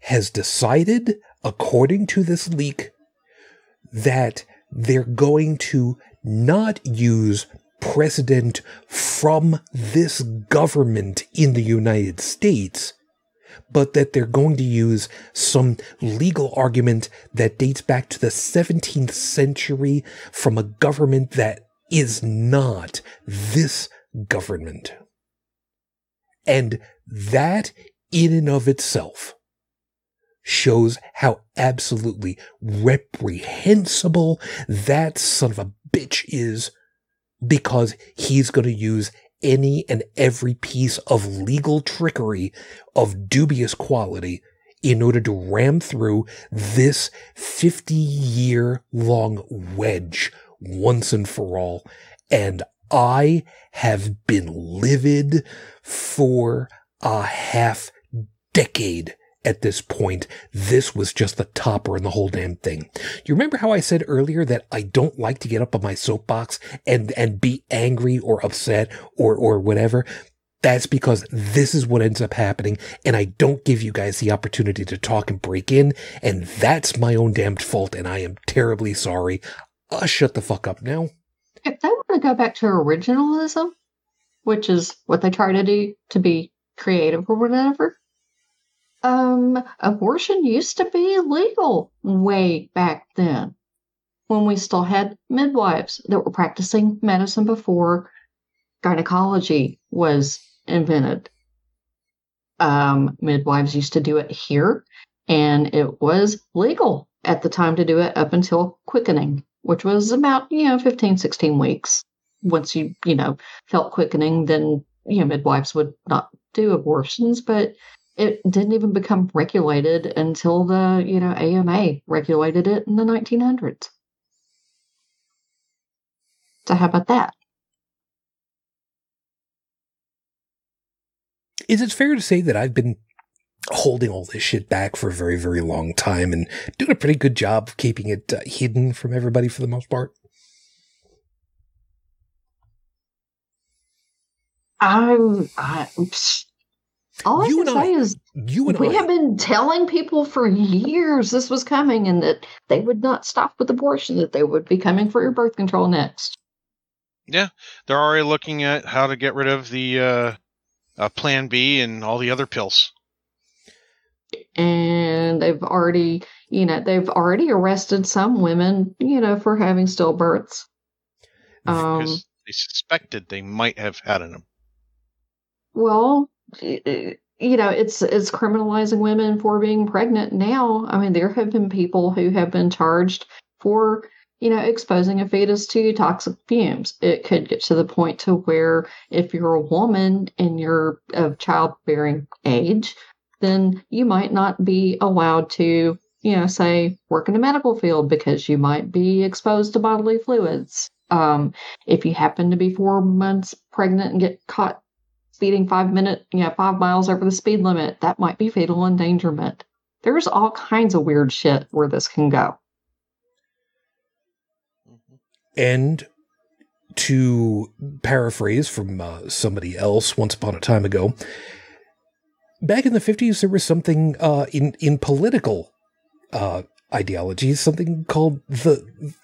has decided, according to this leak, that they're going to not use precedent from this government in the United States but that they're going to use some legal argument that dates back to the 17th century from a government that is not this government. And that in and of itself shows how absolutely reprehensible that son of a bitch is because he's going to use any and every piece of legal trickery of dubious quality in order to ram through this 50 year long wedge once and for all. And I have been livid for a half decade at this point, this was just the topper in the whole damn thing. You remember how I said earlier that I don't like to get up on my soapbox and, and be angry or upset or, or whatever? That's because this is what ends up happening, and I don't give you guys the opportunity to talk and break in, and that's my own damned fault, and I am terribly sorry. I'll shut the fuck up now. If they want to go back to originalism, which is what they try to do to be creative or whatever, um, abortion used to be legal way back then when we still had midwives that were practicing medicine before gynecology was invented. Um, midwives used to do it here, and it was legal at the time to do it up until quickening, which was about, you know, 15, 16 weeks. Once you, you know, felt quickening, then, you know, midwives would not do abortions, but it didn't even become regulated until the you know AMA regulated it in the 1900s. So how about that? Is it fair to say that I've been holding all this shit back for a very very long time and doing a pretty good job of keeping it uh, hidden from everybody for the most part? I'm I, all I You can and I- say is You and we I, have been telling people for years this was coming and that they would not stop with abortion, that they would be coming for your birth control next. Yeah, they're already looking at how to get rid of the uh, uh, Plan B and all the other pills. And they've already, you know, they've already arrested some women, you know, for having stillbirths. Um, because they suspected they might have had an. Well, y- y- you know, it's it's criminalizing women for being pregnant now. I mean, there have been people who have been charged for, you know, exposing a fetus to toxic fumes. It could get to the point to where if you're a woman and you're of childbearing age, then you might not be allowed to, you know, say work in the medical field because you might be exposed to bodily fluids. Um, if you happen to be four months pregnant and get caught speeding five minute, you know, five miles over the speed limit, that might be fatal endangerment. There's all kinds of weird shit where this can go. And to paraphrase from uh, somebody else once upon a time ago, back in the 50s, there was something uh, in, in political uh, ideology, something called the.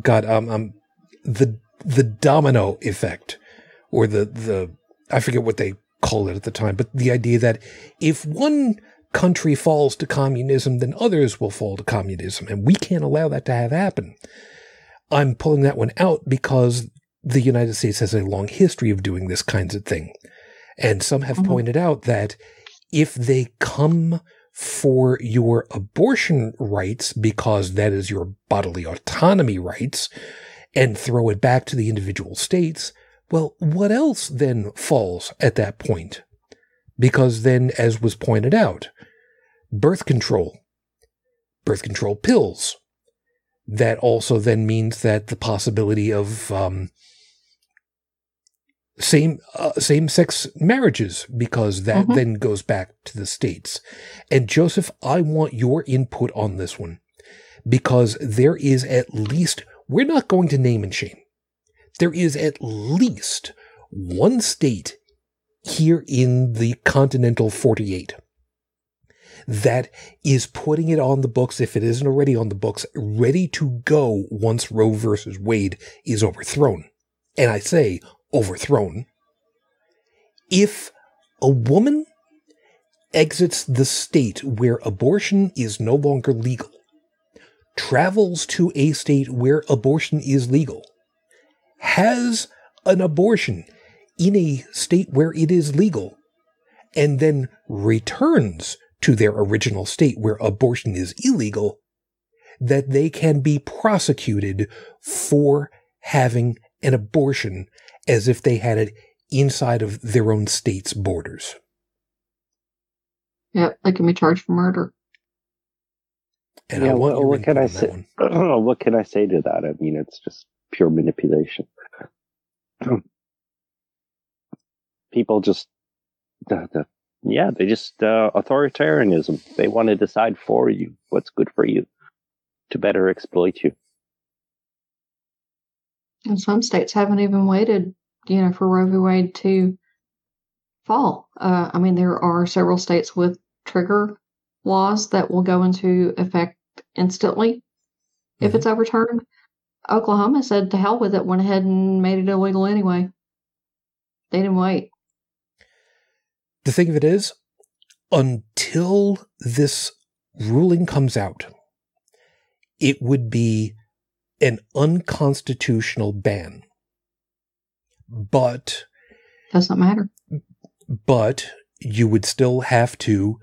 God, um, um, the the domino effect, or the the I forget what they called it at the time, but the idea that if one country falls to communism, then others will fall to communism, and we can't allow that to have happen. I'm pulling that one out because the United States has a long history of doing this kinds of thing. And some have Mhm. pointed out that if they come for your abortion rights because that is your bodily autonomy rights and throw it back to the individual states, well, what else then falls at that point? Because then, as was pointed out, birth control, birth control pills, that also then means that the possibility of um, same uh, same sex marriages because that Mhm. then goes back to the states. And Joseph, I want your input on this one because there is at least we're not going to name and shame. There is at least one state here in the continental 48 that is putting it on the books, if it isn't already on the books, ready to go once Roe versus Wade is overthrown. And I say overthrown. If a woman exits the state where abortion is no longer legal, travels to a state where abortion is legal, has an abortion in a state where it is legal, and then returns to their original state where abortion is illegal, that they can be prosecuted for having an abortion as if they had it inside of their own state's borders. Yeah, they can be charged for murder. And Yeah, I want what- what can I say? what can I say to that? I mean, it's just pure manipulation. People just, the, the, yeah, they just uh, authoritarianism. They want to decide for you what's good for you to better exploit you. And some states haven't even waited, you know, for Roe v. Wade to fall. Uh, I mean, there are several states with trigger laws that will go into effect instantly if Mhm. it's overturned. Oklahoma said to hell with it, went ahead and made it illegal anyway. They didn't wait. The thing of it is, until this ruling comes out, it would be an unconstitutional ban. But Doesn't matter. but you would still have to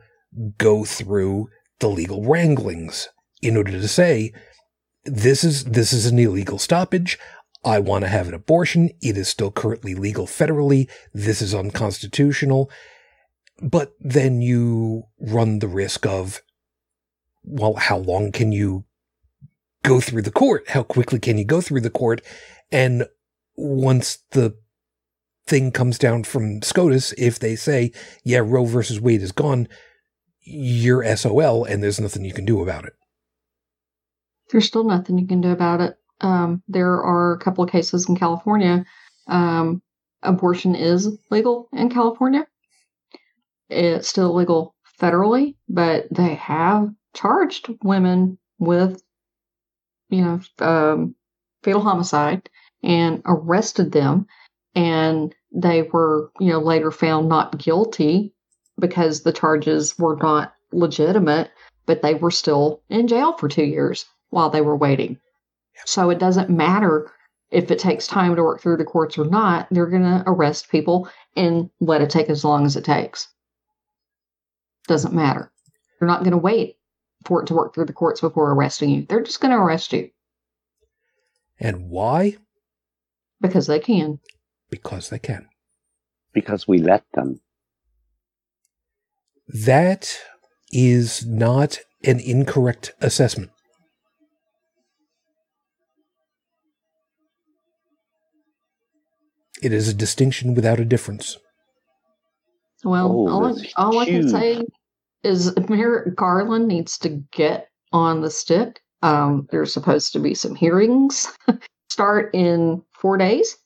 go through the legal wranglings in order to say this is this is an illegal stoppage. I want to have an abortion. It is still currently legal federally. This is unconstitutional. But then you run the risk of well how long can you go through the court? How quickly can you go through the court? And once the thing comes down from SCOTUS, if they say, yeah, Roe versus Wade is gone, you're SOL and there's nothing you can do about it. There's still nothing you can do about it. Um, there are a couple of cases in California um, abortion is legal in California. It's still legal federally, but they have charged women with, you know, um, fatal homicide and arrested them. And they were, you know, later found not guilty because the charges were not legitimate, but they were still in jail for two years while they were waiting. So it doesn't matter if it takes time to work through the courts or not, they're going to arrest people and let it take as long as it takes. Doesn't matter. They're not going to wait for it to work through the courts before arresting you. They're just going to arrest you. And why? Because they can. Because they can. Because we let them. That is not an incorrect assessment. It is a distinction without a difference. Well, oh, all, I, all I can say is Merrick Garland needs to get on the stick. Um, there's supposed to be some hearings start in four days.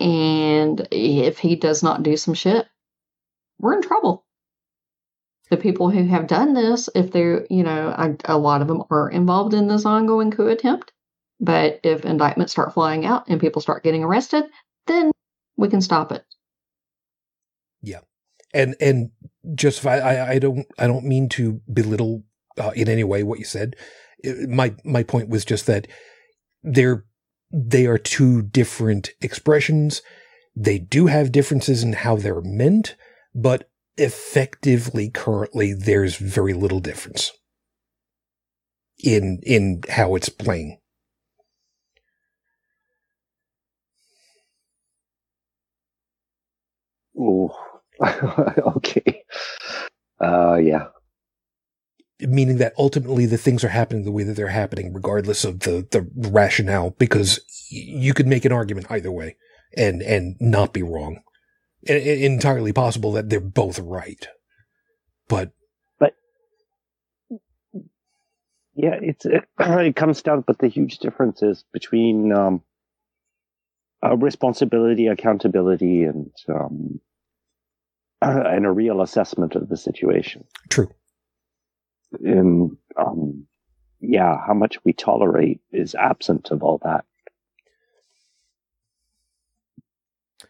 And if he does not do some shit, we're in trouble. The people who have done this, if they're, you know, I, a lot of them are involved in this ongoing coup attempt. But if indictments start flying out and people start getting arrested, then we can stop it. Yeah, and and just I I don't I don't mean to belittle uh, in any way what you said. my my point was just that they're they are two different expressions. They do have differences in how they're meant, but effectively currently there's very little difference in in how it's playing. okay. Uh, yeah. Meaning that ultimately the things are happening the way that they're happening, regardless of the, the rationale, because you could make an argument either way and, and not be wrong. And, entirely possible that they're both right. But, but, yeah, it's, it, it comes down, but the huge difference is between, um, uh, responsibility, accountability, and um, and a real assessment of the situation. True. And um, yeah, how much we tolerate is absent of all that.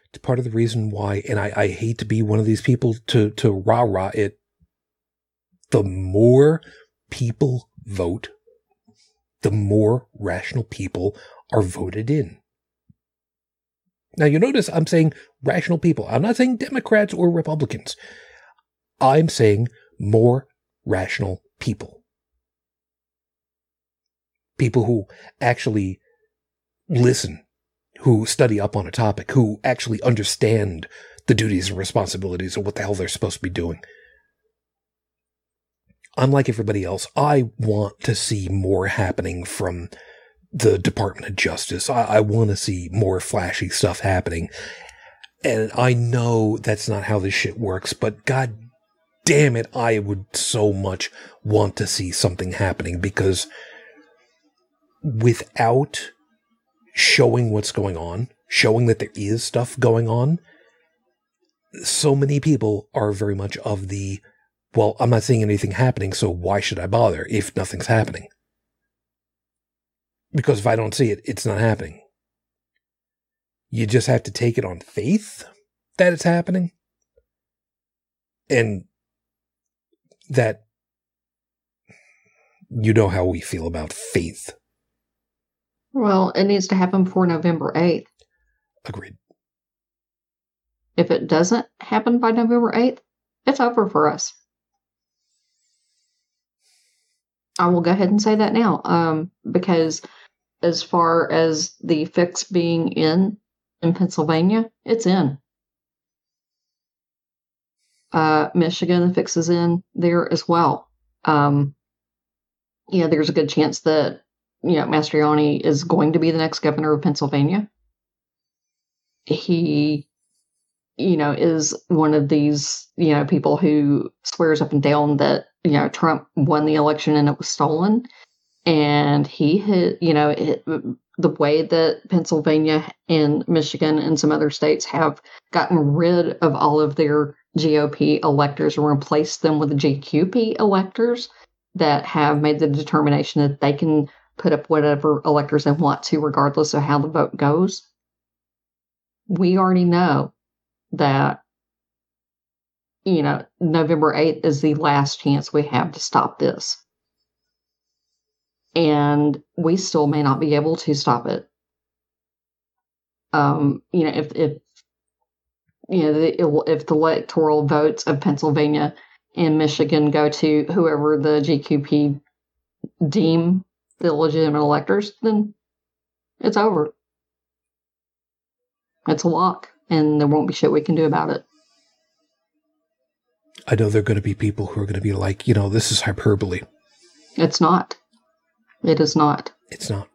It's part of the reason why, and I, I hate to be one of these people to to rah rah it. The more people vote, the more rational people are voted in. Now you notice I'm saying rational people. I'm not saying Democrats or Republicans. I'm saying more rational people. People who actually listen, who study up on a topic, who actually understand the duties and responsibilities of what the hell they're supposed to be doing. Unlike everybody else, I want to see more happening from the Department of Justice. I, I want to see more flashy stuff happening. And I know that's not how this shit works, but god damn it, I would so much want to see something happening because without showing what's going on, showing that there is stuff going on, so many people are very much of the, well, I'm not seeing anything happening, so why should I bother if nothing's happening? Because if I don't see it, it's not happening. You just have to take it on faith that it's happening. And that you know how we feel about faith. Well, it needs to happen before November 8th. Agreed. If it doesn't happen by November 8th, it's over for us. I will go ahead and say that now um, because as far as the fix being in in Pennsylvania, it's in. Uh, Michigan, the fix is in there as well. Um, yeah, there's a good chance that you know Mastriano is going to be the next governor of Pennsylvania. He, you know, is one of these you know people who swears up and down that you know Trump won the election and it was stolen and he had, you know, it, the way that Pennsylvania and Michigan and some other states have gotten rid of all of their GOP electors and replaced them with GQP electors that have made the determination that they can put up whatever electors they want to, regardless of how the vote goes. We already know that, you know, November 8th is the last chance we have to stop this. And we still may not be able to stop it. Um, you know, if, if, you know, the, if the electoral votes of Pennsylvania and Michigan go to whoever the GQP deem the legitimate electors, then it's over. It's a lock, and there won't be shit we can do about it. I know there are going to be people who are going to be like, you know, this is hyperbole. It's not. It is not. It's not.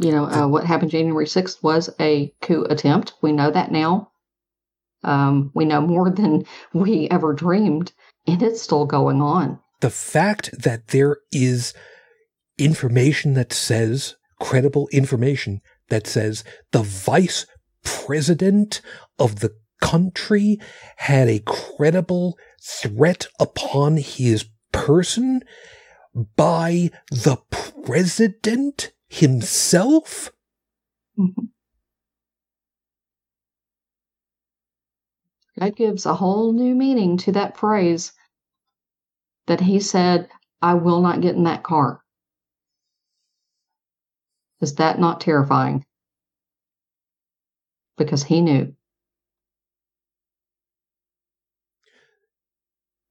You know, uh, what happened January 6th was a coup attempt. We know that now. Um, we know more than we ever dreamed, and it's still going on. The fact that there is information that says, credible information that says the vice president of the country had a credible threat upon his person by the president himself? That gives a whole new meaning to that phrase that he said, I will not get in that car. Is that not terrifying? Because he knew.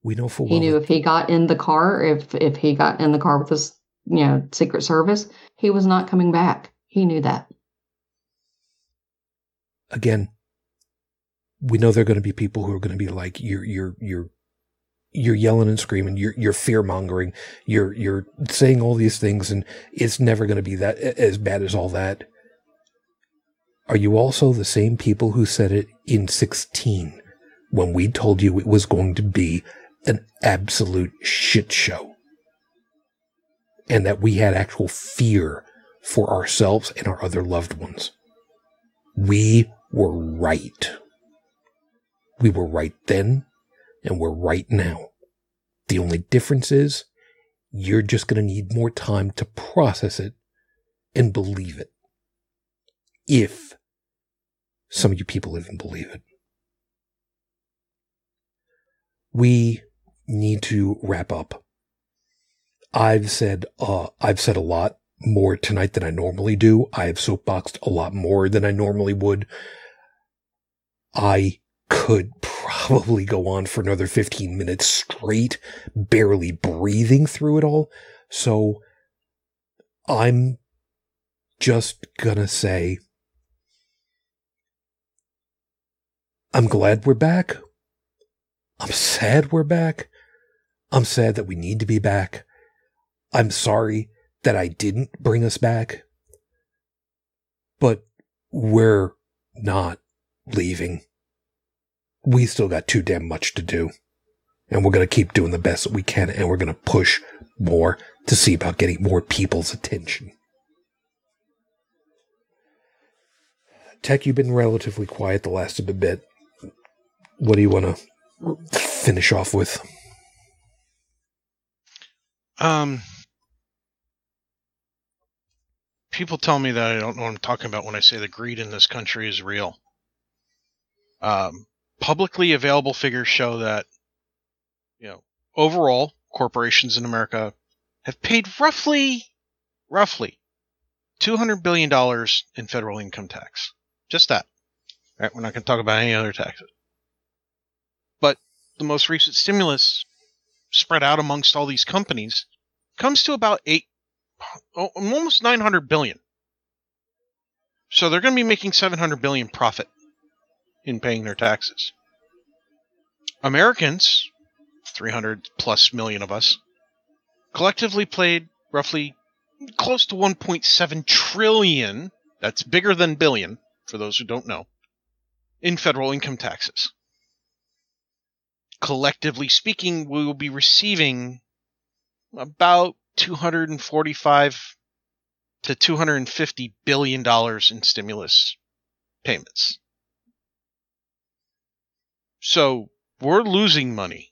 We know for he well knew that- if he got in the car, if if he got in the car with his you know Secret Service, he was not coming back. He knew that. again, we know there are going to be people who are going to be like, you're, you're, you're, you're yelling and screaming. You're, you're fear mongering. You're, you're saying all these things and it's never going to be that as bad as all that. Are you also the same people who said it in 16 when we told you it was going to be an absolute shit show? And that we had actual fear for ourselves and our other loved ones. We were right. We were right then, and we're right now. The only difference is you're just going to need more time to process it and believe it. If some of you people even believe it. We need to wrap up. I've said, uh, I've said a lot more tonight than I normally do. I have soapboxed a lot more than I normally would. I could probably go on for another 15 minutes straight, barely breathing through it all. So I'm just gonna say, I'm glad we're back. I'm sad we're back. I'm sad that we need to be back. I'm sorry that I didn't bring us back. But we're not leaving. We still got too damn much to do. And we're going to keep doing the best that we can, and we're going to push more to see about getting more people's attention. Tech, you've been relatively quiet the last bit. What do you want to finish off with? Um, people tell me that I don't know what I'm talking about when I say the greed in this country is real. Um, publicly available figures show that, you know, overall corporations in America have paid roughly, roughly, two hundred billion dollars in federal income tax. Just that. Right? We're not going to talk about any other taxes. But the most recent stimulus spread out amongst all these companies comes to about eight, oh, almost 900 billion. So they're going to be making 700 billion profit in paying their taxes. Americans, 300 plus million of us, collectively paid roughly close to 1.7 trillion. That's bigger than billion, for those who don't know, in federal income taxes collectively speaking, we will be receiving about 245 to 250 billion dollars in stimulus payments. So we're losing money,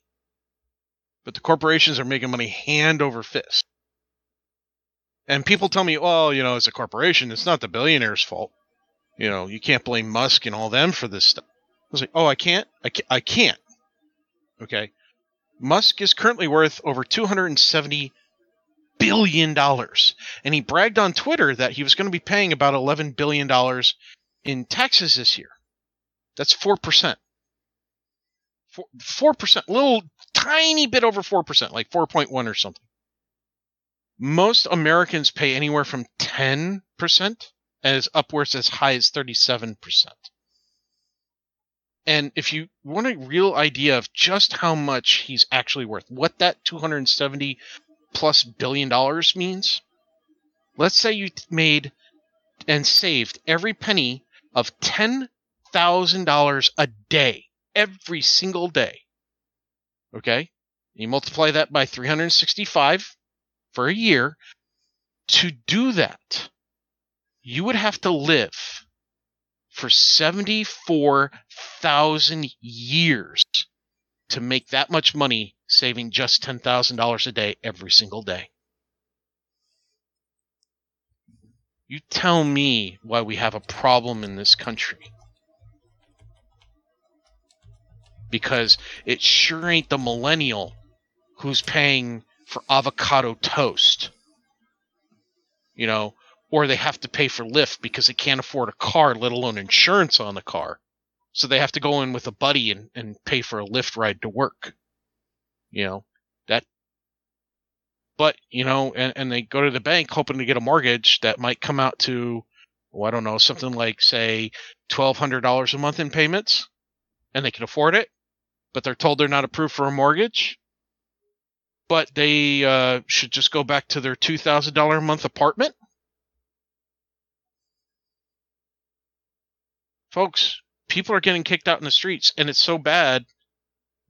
but the corporations are making money hand over fist. And people tell me, well, you know, it's a corporation. It's not the billionaire's fault. You know, you can't blame Musk and all them for this stuff. I was like, oh, I can't? I can't. I can't. Okay. Musk is currently worth over 270 billion dollars. And he bragged on Twitter that he was going to be paying about 11 billion dollars in taxes this year. That's 4%. 4, percent little tiny bit over 4%, like 4.1 or something. Most Americans pay anywhere from 10% as upwards as high as 37%. And if you want a real idea of just how much he's actually worth, what that 270 plus billion dollars means, let's say you made and saved every penny of $10,000 a day, every single day. Okay? You multiply that by 365 for a year. To do that, you would have to live for 74,000 years to make that much money saving just $10,000 a day every single day. You tell me why we have a problem in this country. Because it sure ain't the millennial who's paying for avocado toast. You know, or they have to pay for Lyft because they can't afford a car, let alone insurance on the car. So they have to go in with a buddy and, and pay for a Lyft ride to work. You know, that, but, you know, and, and they go to the bank hoping to get a mortgage that might come out to, well, I don't know, something like, say, $1,200 a month in payments, and they can afford it, but they're told they're not approved for a mortgage. But they uh, should just go back to their $2,000 a month apartment folks, people are getting kicked out in the streets, and it's so bad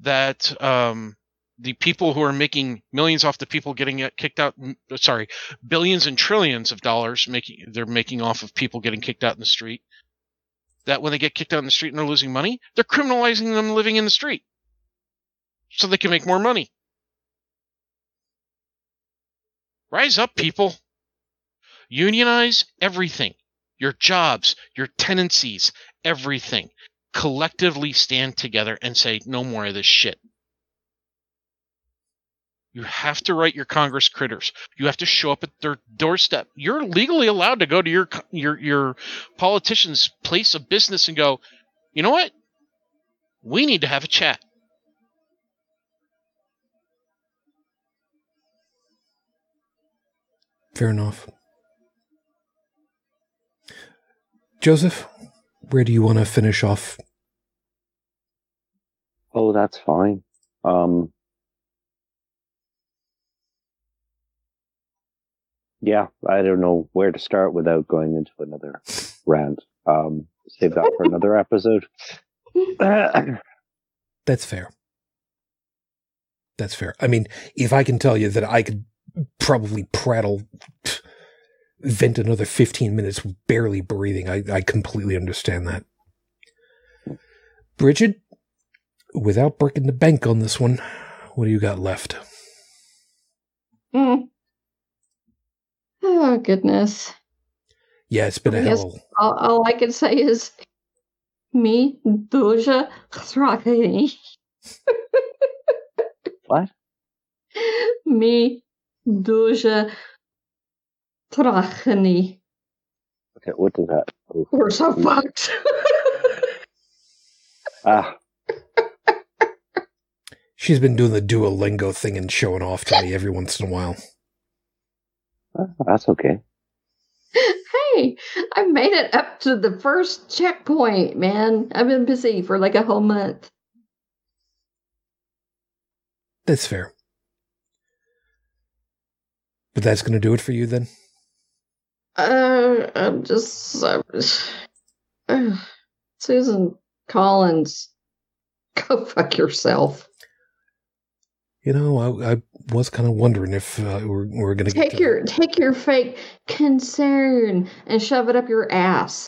that um, the people who are making millions off the people getting kicked out, sorry, billions and trillions of dollars making they're making off of people getting kicked out in the street. That when they get kicked out in the street and they're losing money, they're criminalizing them living in the street so they can make more money. Rise up, people. Unionize everything your jobs, your tenancies, everything collectively stand together and say, no more of this shit. You have to write your Congress critters. You have to show up at their doorstep. You're legally allowed to go to your your your politician's place of business and go, you know what? We need to have a chat. Fair enough. Joseph, where do you want to finish off? Oh, that's fine. Um, yeah, I don't know where to start without going into another rant. Um, save that for another episode. That's fair. That's fair. I mean, if I can tell you that I could probably prattle vent another 15 minutes barely breathing. I, I completely understand that. Bridget, without breaking the bank on this one, what do you got left? Mm. Oh, goodness. Yeah, it's been I a hell. All, all, I can say is me, Doja, Thraki. what? Me, Doja, Trachny. Okay, what does that? Ooh. We're so fucked. ah. She's been doing the Duolingo thing and showing off to me every once in a while. Uh, that's okay. Hey, I made it up to the first checkpoint, man. I've been busy for like a whole month. That's fair. But that's going to do it for you then? Uh, I'm just, I'm uh, Susan Collins, go fuck yourself. You know, I, I was kind of wondering if uh, we're, we're going to Take your take your fake concern and shove it up your ass.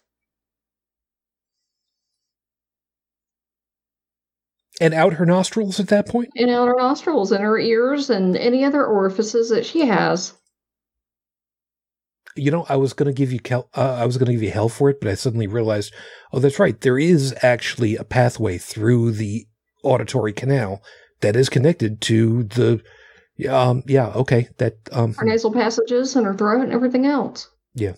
and out her nostrils at that point. And out her nostrils and her ears and any other orifices that she has. You know, I was going to give you cal- uh, I was going to give you hell for it, but I suddenly realized, oh, that's right. There is actually a pathway through the auditory canal that is connected to the. Um. Yeah. Okay. That. Um. our nasal passages and our throat and everything else. Yeah,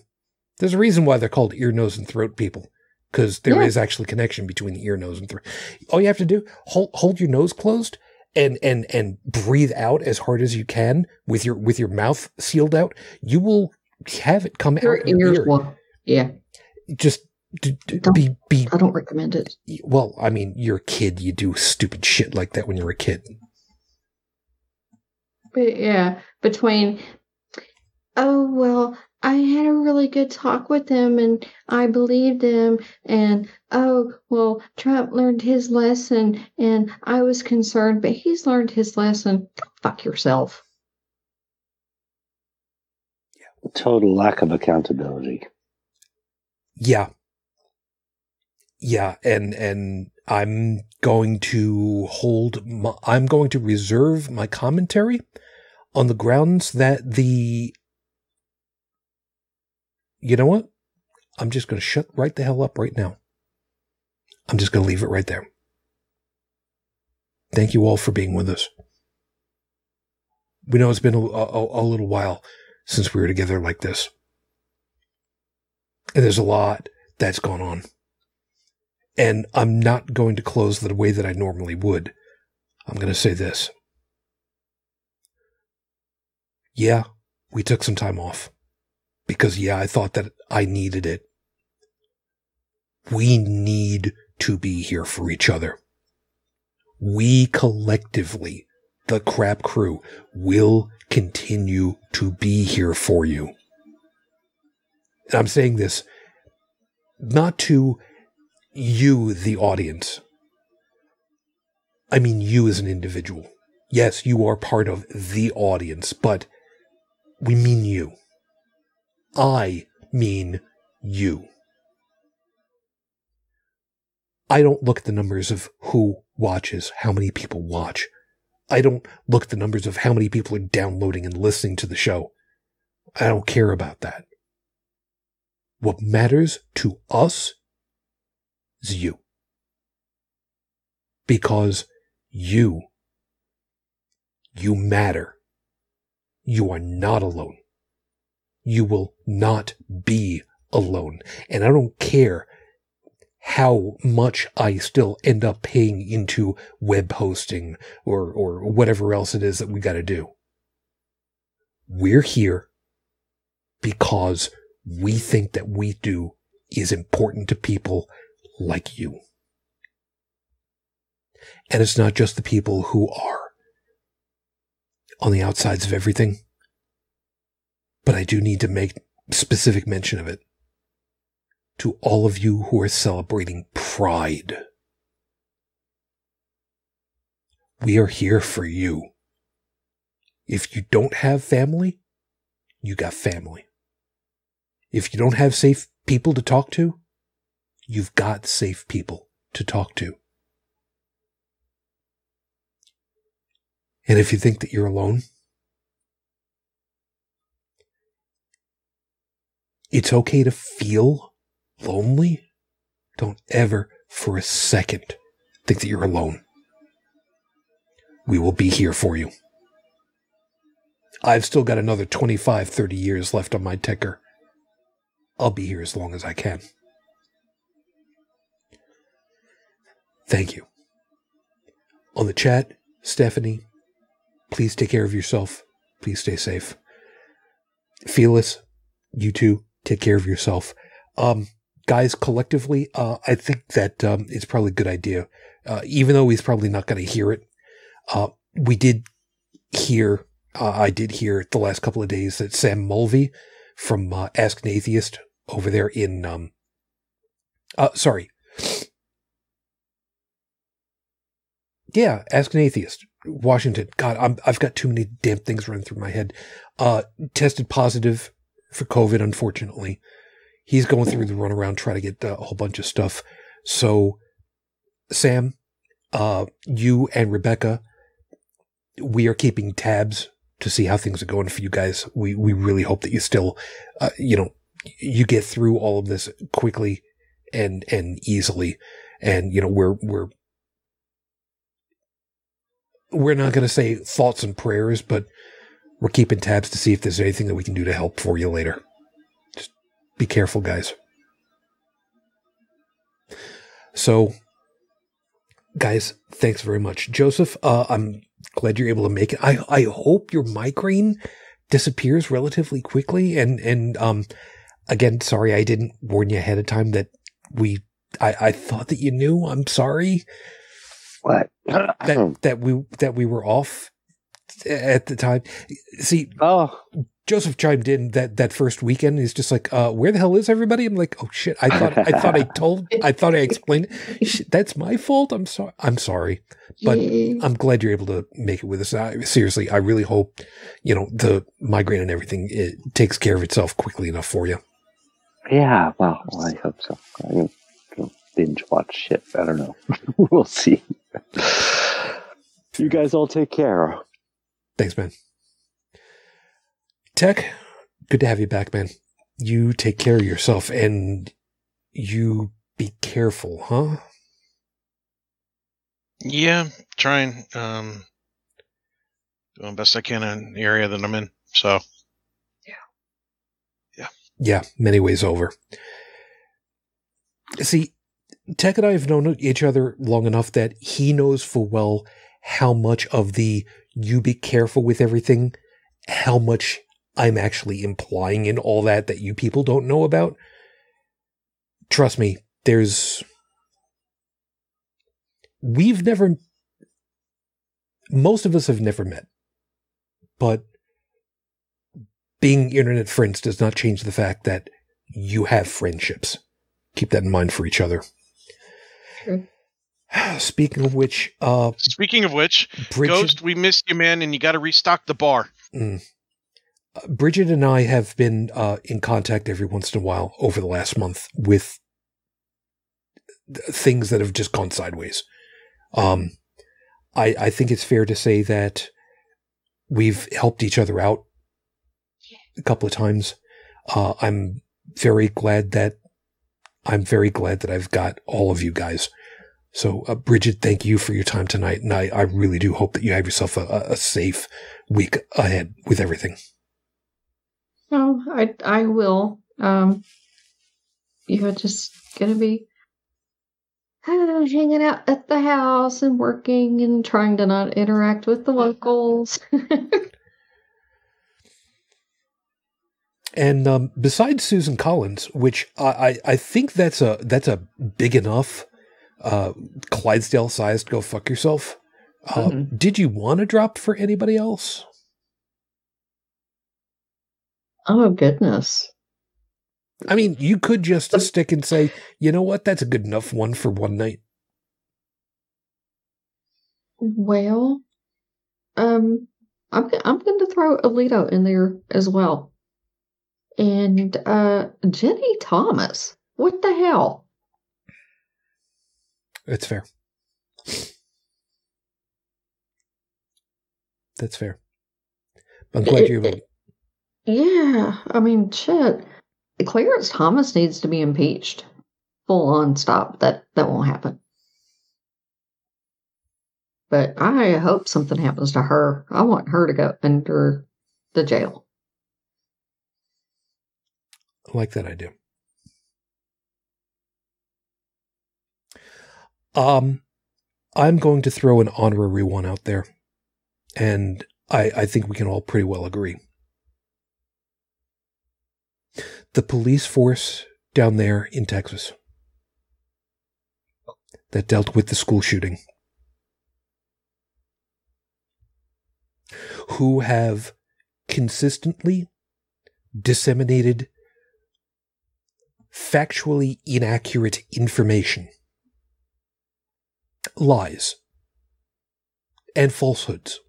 there's a reason why they're called ear, nose, and throat people, because there is Yeah. actually connection between the ear, nose, and throat. All you have to do hold hold your nose closed and and and breathe out as hard as you can with your with your mouth sealed out. You will have it come Your out ears will. Yeah, Just d- d- be be I don't recommend it. well. I mean, you're a kid. You do stupid shit like that when you're a kid. But yeah, between oh well, I had a really good talk with him and I believed him and oh well, Trump learned his lesson and I was concerned, but he's learned his lesson. Fuck yourself. Total lack of accountability. Yeah. Yeah, and and I'm going to hold my, I'm going to reserve my commentary on the grounds that the You know what? I'm just going to shut right the hell up right now. I'm just going to leave it right there. Thank you all for being with us. We know it's been a, a, a little while since we were together like this. And there's a lot that's gone on. And I'm not going to close the way that I normally would. I'm going to say this. Yeah, we took some time off. Because, yeah, I thought that I needed it. We need to be here for each other. We collectively, the crap crew, will continue to be here for you. And I'm saying this not to you, the audience. I mean, you as an individual. Yes, you are part of the audience, but we mean you. I mean you. I don't look at the numbers of who watches, how many people watch. I don't look at the numbers of how many people are downloading and listening to the show. I don't care about that. What matters to us is you. Because you, you matter. You are not alone. You will not be alone. And I don't care how much I still end up paying into web hosting or, or whatever else it is that we got to do. We're here because we think that we do is important to people like you. And it's not just the people who are on the outsides of everything, but I do need to make specific mention of it to all of you who are celebrating Pride. We are here for you. If you don't have family, you got family. If you don't have safe people to talk to, you've got safe people to talk to. And if you think that you're alone, it's okay to feel lonely. Don't ever for a second think that you're alone. We will be here for you. I've still got another 25, 30 years left on my ticker. I'll be here as long as I can. Thank you. On the chat, Stephanie, please take care of yourself. Please stay safe. Fearless, you too, take care of yourself. Um, guys, collectively, uh, I think that um, it's probably a good idea. Uh, even though he's probably not going to hear it, uh, we did hear, uh, I did hear the last couple of days that Sam Mulvey from uh, Ask an Atheist over there in, um, uh, sorry. Yeah, Ask an Atheist Washington. God, I'm, I've got too many damn things running through my head. Tested positive for COVID, unfortunately. He's going through the runaround trying to get a whole bunch of stuff. So, Sam, uh, you and Rebecca, we are keeping tabs to see how things are going for you guys. We we really hope that you still, uh, you know, you get through all of this quickly and and easily. And you know, we're we're we're not going to say thoughts and prayers, but we're keeping tabs to see if there's anything that we can do to help for you later. Be careful, guys. So, guys, thanks very much, Joseph. Uh, I'm glad you're able to make it. I I hope your migraine disappears relatively quickly. And and um, again, sorry I didn't warn you ahead of time that we. I I thought that you knew. I'm sorry What? that that we that we were off at the time. See, oh, Joseph chimed in that that first weekend. He's just like, uh, "Where the hell is everybody?" I'm like, "Oh shit! I thought I thought I told I thought I explained. Shit, that's my fault. I'm sorry. I'm sorry, but I'm glad you're able to make it with us. I, seriously, I really hope you know the migraine and everything it takes care of itself quickly enough for you. yeah. Well, I hope so. I don't binge watch shit. I don't know. we'll see. You guys all take care. Thanks, man. Tech, good to have you back, man. You take care of yourself and you be careful, huh? Yeah, trying. Um, doing best I can in the area that I'm in. So Yeah, yeah, yeah. many ways over. See, Tech and I have known each other long enough that he knows full well how much of the you be careful with everything, how much I'm actually implying in all that that you people don't know about. Trust me, there's. We've never. Most of us have never met. But being internet friends does not change the fact that you have friendships. Keep that in mind for each other. True. Speaking of which, uh, speaking of which, Bridget, Ghost, we missed you, man, and you got to restock the bar. Mm. Bridget and I have been uh, in contact every once in a while over the last month with th- things that have just gone sideways. Um, I, I think it's fair to say that we've helped each other out a couple of times. Uh, I'm very glad that I'm very glad that I've got all of you guys. So, uh, Bridget, thank you for your time tonight, and I, I really do hope that you have yourself a a safe week ahead with everything. No, I I will. Um, you're just gonna be hanging out at the house and working and trying to not interact with the locals. And um, besides Susan Collins, which I, I, I think that's a that's a big enough uh, Clydesdale sized go fuck yourself. Uh, Mhm. Did you want to drop for anybody else? Oh goodness. I mean, you could just stick and say, you know what, that's a good enough one for one night. Well, um, I'm I'm going to throw Alito in there as well, and uh, Ginni Thomas. What the hell? It's fair. That's fair. I'm glad you're able to Yeah, I mean, shit. Clarence Thomas needs to be impeached. Full on stop. That that won't happen. But I hope something happens to her. I want her to go under the jail. I like that idea. Um, I'm going to throw an honorary one out there, and I, I think we can all pretty well agree. The police force down there in Texas that dealt with the school shooting, who have consistently disseminated factually inaccurate information. Lies. and falsehoods.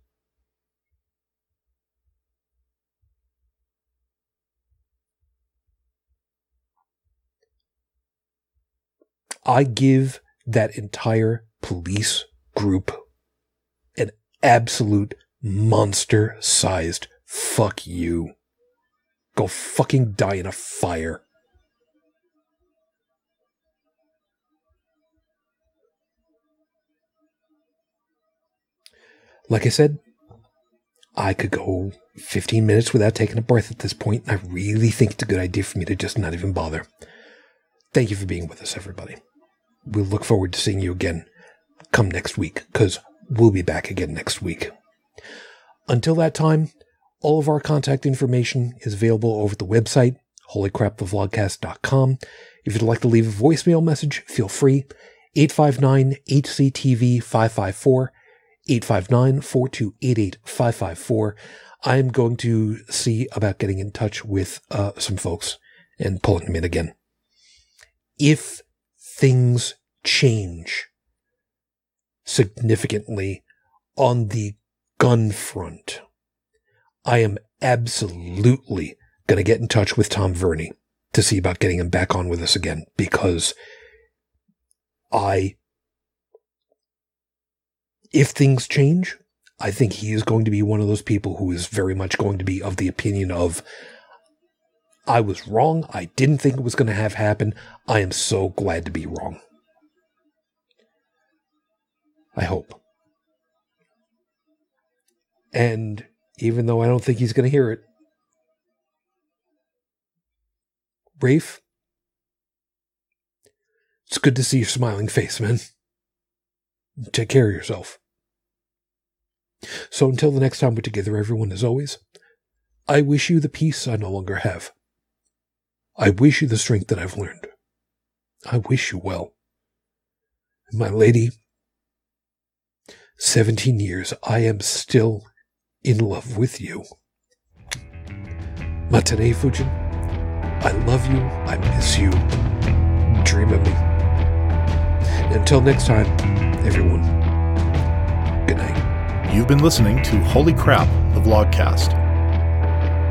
I give that entire police group an absolute monster sized fuck you. Go fucking die in a fire. Like I said, I could go 15 minutes without taking a breath at this point, I really think it's a good idea for me to just not even bother. Thank you for being with us, everybody. We'll look forward to seeing you again come next week, because we'll be back again next week. Until that time, all of our contact information is available over the website, holycrapthevlogcast.com. If you'd like to leave a voicemail message, feel free. 859 HCTV 554 859 4288 554. I'm going to see about getting in touch with uh, some folks and pulling them in again. If things change significantly on the gun front, I am absolutely going to get in touch with Tom Verney to see about getting him back on with us again because I, if things change, I think he is going to be one of those people who is very much going to be of the opinion of, I was wrong. I didn't think it was going to have happen. I am so glad to be wrong. I hope. And even though I don't think he's going to hear it, Raif, it's good to see your smiling face, man. Take care of yourself. So until the next time we're together, everyone, as always, I wish you the peace I no longer have. I wish you the strength that I've learned. I wish you well. My lady, 17 years, I am still in love with you. Matane Fujin, I love you, I miss you, dream of me. Until next time, everyone, good night. You've been listening to Holy Crap, the vlogcast.